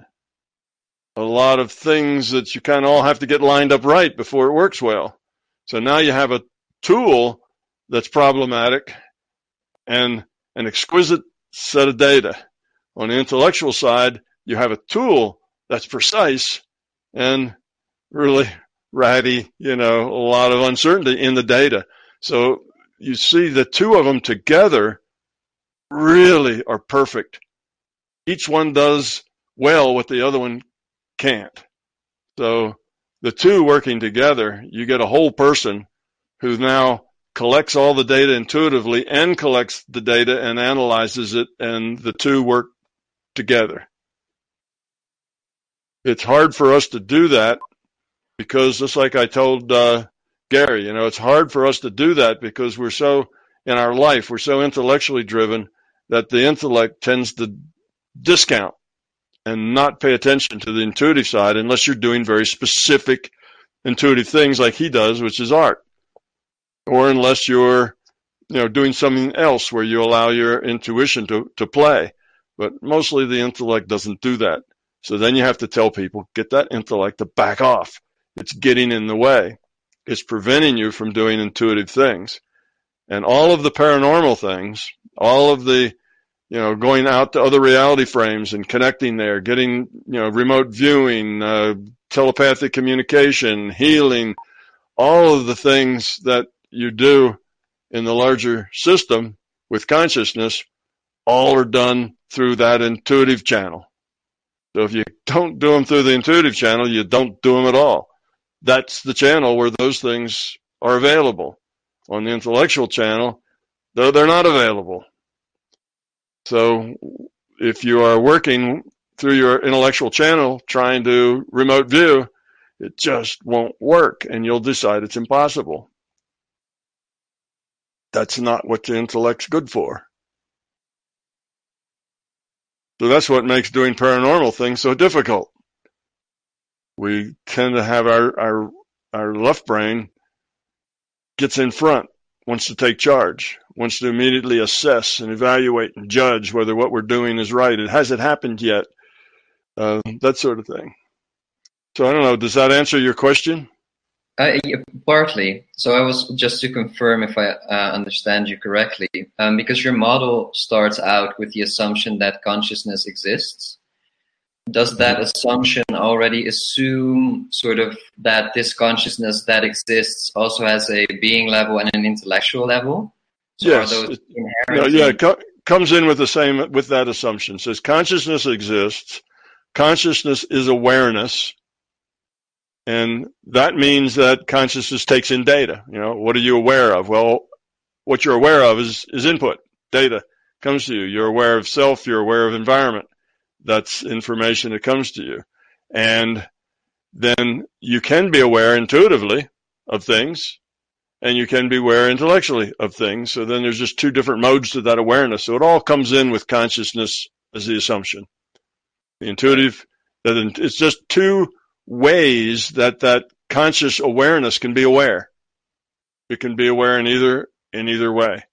a lot of things that you kind of all have to get lined up right before it works well. So now you have a tool that's problematic and an exquisite set of data. On the intellectual side, you have a tool that's precise and really ratty, you know, a lot of uncertainty in the data. So you see the two of them together really are perfect. Each one does well what the other one can't. So the two working together, you get a whole person who now collects all the data intuitively and collects the data and analyzes it, and the two work together. It's hard for us to do that because, just like I told uh, Gary, you know, it's hard for us to do that because we're so in our life, we're so intellectually driven that the intellect tends to discount and not pay attention to the intuitive side unless you're doing very specific intuitive things like he does, which is art. Or unless you're you know doing something else where you allow your intuition to, to play. But mostly the intellect doesn't do that. So then you have to tell people get that intellect to back off. It's getting in the way. It's preventing you from doing intuitive things. And all of the paranormal things all of the you know going out to other reality frames and connecting there getting you know remote viewing uh, telepathic communication healing all of the things that you do in the larger system with consciousness all are done through that intuitive channel. So if you don't do them through the intuitive channel, you don't do them at all. That's the channel where those things are available. On the intellectual channel, though they're not available. So if you are working through your intellectual channel trying to remote view, it just won't work and you'll decide it's impossible that's not what the intellect's good for. So that's what makes doing paranormal things so difficult. We tend to have our, our, our left brain gets in front, wants to take charge, wants to immediately assess and evaluate and judge whether what we're doing is right. It hasn't happened yet. Uh, that sort of thing. So I don't know. Does that answer your question? Uh, partly. So I was just to confirm if I uh, understand you correctly, um, because your model starts out with the assumption that consciousness exists. Does that mm-hmm. assumption already assume sort of that this consciousness that exists also has a being level and an intellectual level? Yes. are those It- No, yeah, it co- comes in with the same with that assumption. Says consciousness exists. Consciousness is awareness, and that means that consciousness takes in data. You know, what are you aware of? Well, what you're aware of is is input data comes to you. You're aware of self. You're aware of environment. That's information that comes to you, and then you can be aware intuitively of things and you can be aware intellectually of things. So then there's just two different modes to that awareness. So it all comes in with consciousness as the assumption. The intuitive, that it's just two ways that that conscious awareness can be aware. It can be aware in either in either way.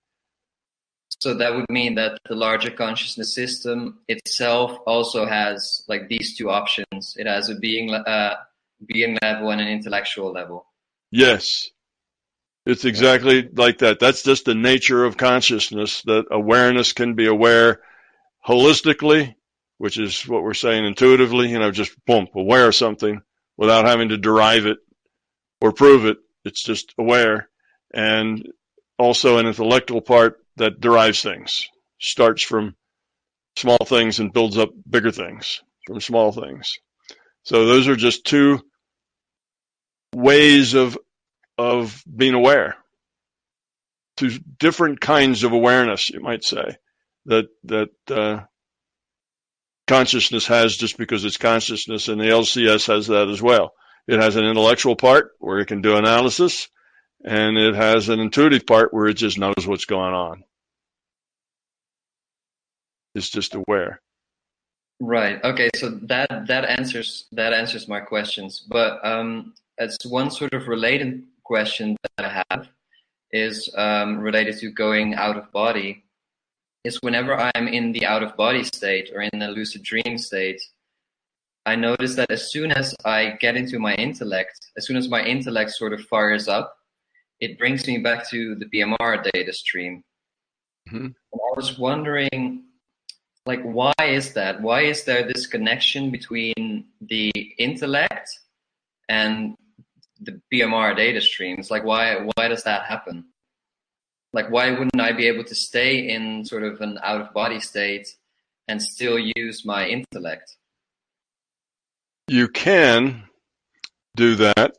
So that would mean that the larger consciousness system itself also has like these two options. It has a being uh, being level and an intellectual level. Yes. It's exactly like that. That's just the nature of consciousness that awareness can be aware holistically, which is what we're saying intuitively, you know, just boom, aware of something without having to derive it or prove it. It's just aware. And also an intellectual part that derives things, starts from small things and builds up bigger things from small things. So those are just two ways of of being aware to different kinds of awareness you might say that that uh, consciousness has just because it's consciousness and the lcs has that as well it has an intellectual part where it can do analysis and it has an intuitive part where it just knows what's going on it's just aware Right. Okay. So that that answers that answers my questions. But um, as one sort of related question that I have is um, related to going out of body. Is whenever I'm in the out of body state or in the lucid dream state, I notice that as soon as I get into my intellect, as soon as my intellect sort of fires up, it brings me back to the PMR data stream. Mhm. And I was wondering like why is that why is there this connection between the intellect and the PMR data streams like why why does that happen? Like why wouldn't i be able to stay in sort of an out of body state and still use my intellect? You can do that.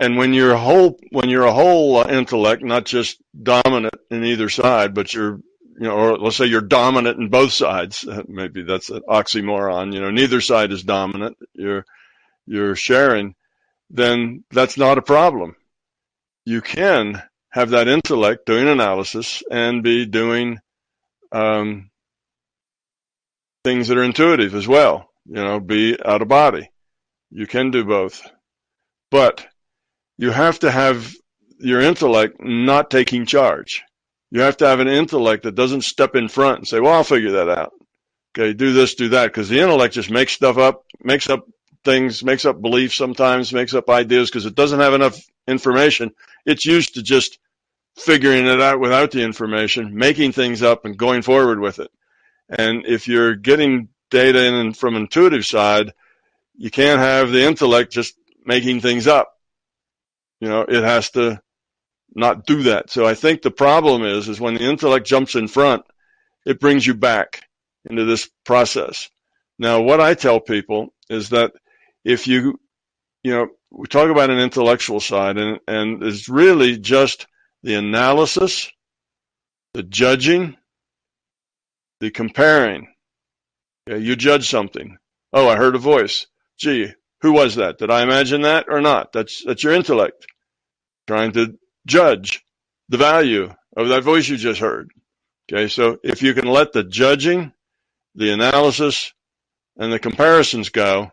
And when you're a whole when you're a whole uh, intellect not just dominant in either side but you're you know or let's say you're dominant in both sides uh, maybe that's an oxymoron you know neither side is dominant you're you're sharing then that's not a problem you can have that intellect doing analysis and be doing um, things that are intuitive as well you know be out of body you can do both but you have to have your intellect not taking charge. You have to have an intellect that doesn't step in front and say, well, I'll figure that out. Okay, do this, do that. Because the intellect just makes stuff up, makes up things, makes up beliefs sometimes, makes up ideas because it doesn't have enough information. It's used to just figuring it out without the information, making things up and going forward with it. And if you're getting data in from intuitive side, you can't have the intellect just making things up. You know, it has to not do that. So I think the problem is, is when the intellect jumps in front, it brings you back into this process. Now, what I tell people is that if you, you know, we talk about an intellectual side and, and it's really just the analysis, the judging, the comparing. Yeah, you judge something. Oh, I heard a voice. Gee, who was that? Did I imagine that or not? That's that's your intellect trying to judge the value of that voice you just heard. Okay, so if you can let the judging, the analysis, and the comparisons go,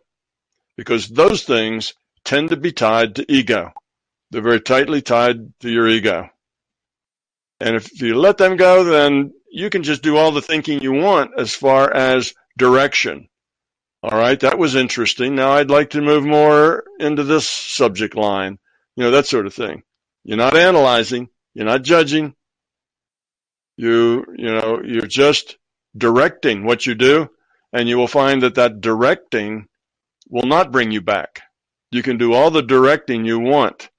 because those things tend to be tied to ego. They're very tightly tied to your ego. And if you let them go, then you can just do all the thinking you want as far as direction. All right, that was interesting. Now I'd like to move more into this subject line, you know, that sort of thing. You're not analyzing, you're not judging. You, you know, you're just directing what you do, and you will find that that directing will not bring you back. You can do all the directing you want,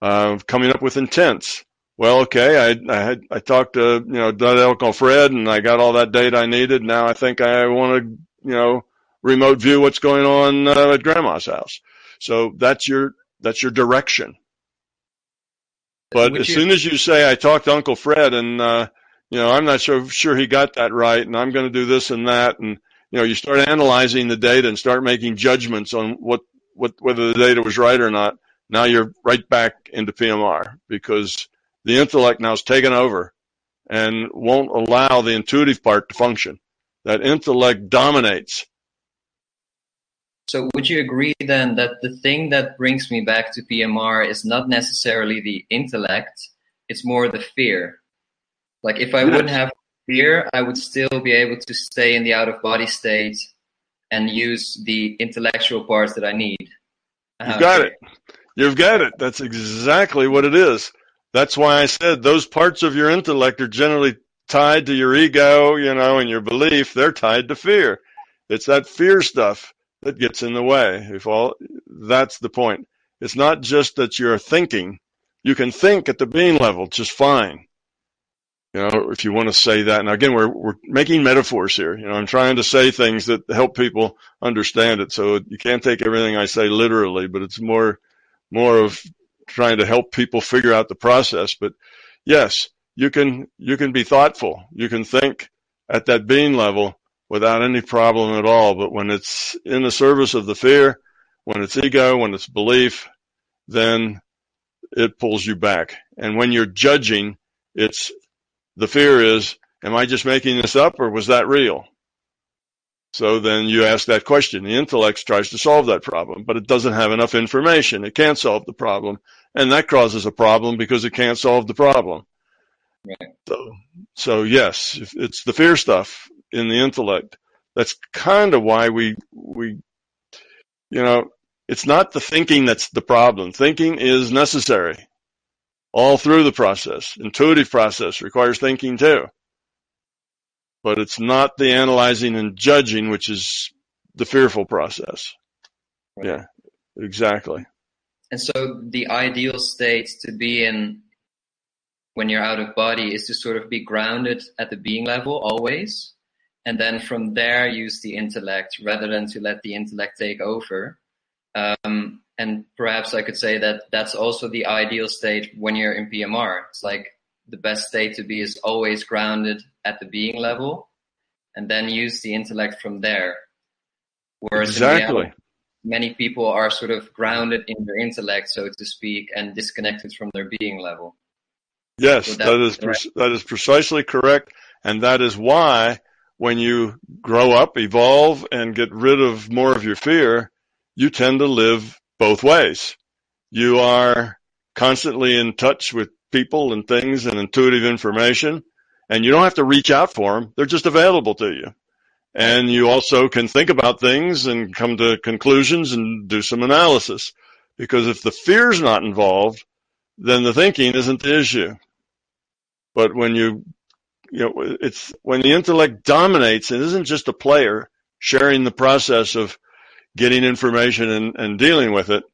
uh, coming up with intents, well, okay, I, I had, I talked to, you know, Dud Elko Fred and I got all that data I needed. Now I think I want to, you know, remote view what's going on uh, at grandma's house. So that's your, that's your direction. But as you, soon as you say, I talked to Uncle Fred and, uh, you know, I'm not so sure he got that right and I'm going to do this and that. And, you know, you start analyzing the data and start making judgments on what, what, whether the data was right or not. Now you're right back into PMR because the intellect now is taken over and won't allow the intuitive part to function. That intellect dominates. So would you agree then that the thing that brings me back to PMR is not necessarily the intellect, it's more the fear? Like if I yes. wouldn't have fear, I would still be able to stay in the out of body state and use the intellectual parts that I need. You've uh-huh. got it. You've got it. That's exactly what it is. That's why I said those parts of your intellect are generally tied to your ego, you know, and your belief. They're tied to fear. It's that fear stuff that gets in the way. If all that's the point. It's not just that you're thinking. You can think at the being level just fine. You know, if you want to say that. And again, we're we're making metaphors here. You know, I'm trying to say things that help people understand it. So you can't take everything I say literally, but it's more more of trying to help people figure out the process. But yes, you can you can be thoughtful. You can think at that being level without any problem at all. But when it's in the service of the fear, when it's ego, when it's belief, then it pulls you back. And when you're judging, it's the fear is, am I just making this up or was that real? So then you ask that question. The intellect tries to solve that problem, but it doesn't have enough information. It can't solve the problem. And that causes a problem because it can't solve the problem. Right. So, so yes, it's the fear stuff in the intellect. That's kind of why we, we, you know, it's not the thinking that's the problem. Thinking is necessary all through the process. Intuitive process requires thinking too but it's not the analyzing and judging, which is the fearful process. Right. Yeah, exactly. And so the ideal state to be in when you're out of body is to sort of be grounded at the being level always. And then from there use the intellect rather than to let the intellect take over. Um, and perhaps I could say that that's also the ideal state when you're in PMR. It's like the best state to be is always grounded at the being level and then use the intellect from there. Whereas exactly. Reality, many people are sort of grounded in their intellect, so to speak, and disconnected from their being level. Yes, so that is pre- that is precisely correct, and that is why when you grow up, evolve, and get rid of more of your fear, you tend to live both ways. You are constantly in touch with people and things and intuitive information. And you don't have to reach out for them. They're just available to you. And you also can think about things and come to conclusions and do some analysis. Because if the fear's not involved, then the thinking isn't the issue. But when you, you know, it's when the intellect dominates, it isn't just a player sharing the process of getting information and, and dealing with it.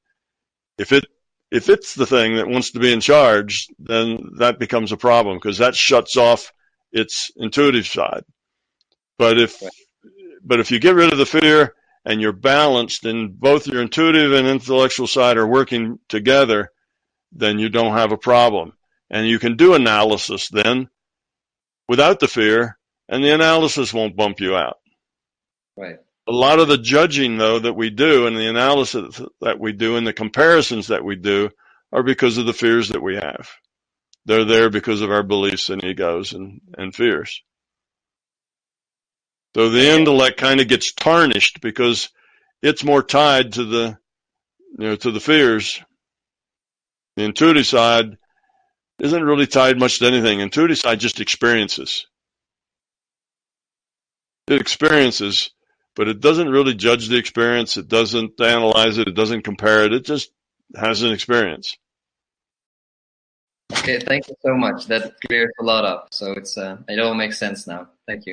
If it if it's the thing that wants to be in charge, then that becomes a problem because that shuts off its intuitive side. But if but if you get rid of the fear and you're balanced and both your intuitive and intellectual side are working together, then you don't have a problem. And you can do analysis then without the fear and the analysis won't bump you out. Right. A lot of the judging, though, that we do and the analysis that we do and the comparisons that we do are because of the fears that we have. They're there because of our beliefs and egos and, and fears. So the intellect kind of gets tarnished because it's more tied to the, you know, to the fears. The intuitive side isn't really tied much to anything. Intuitive side just experiences. It experiences but it doesn't really judge the experience. It doesn't analyze it. It doesn't compare it. It just has an experience. Okay, thank you so much. That clears a lot up. So it's uh, it all makes sense now. Thank you.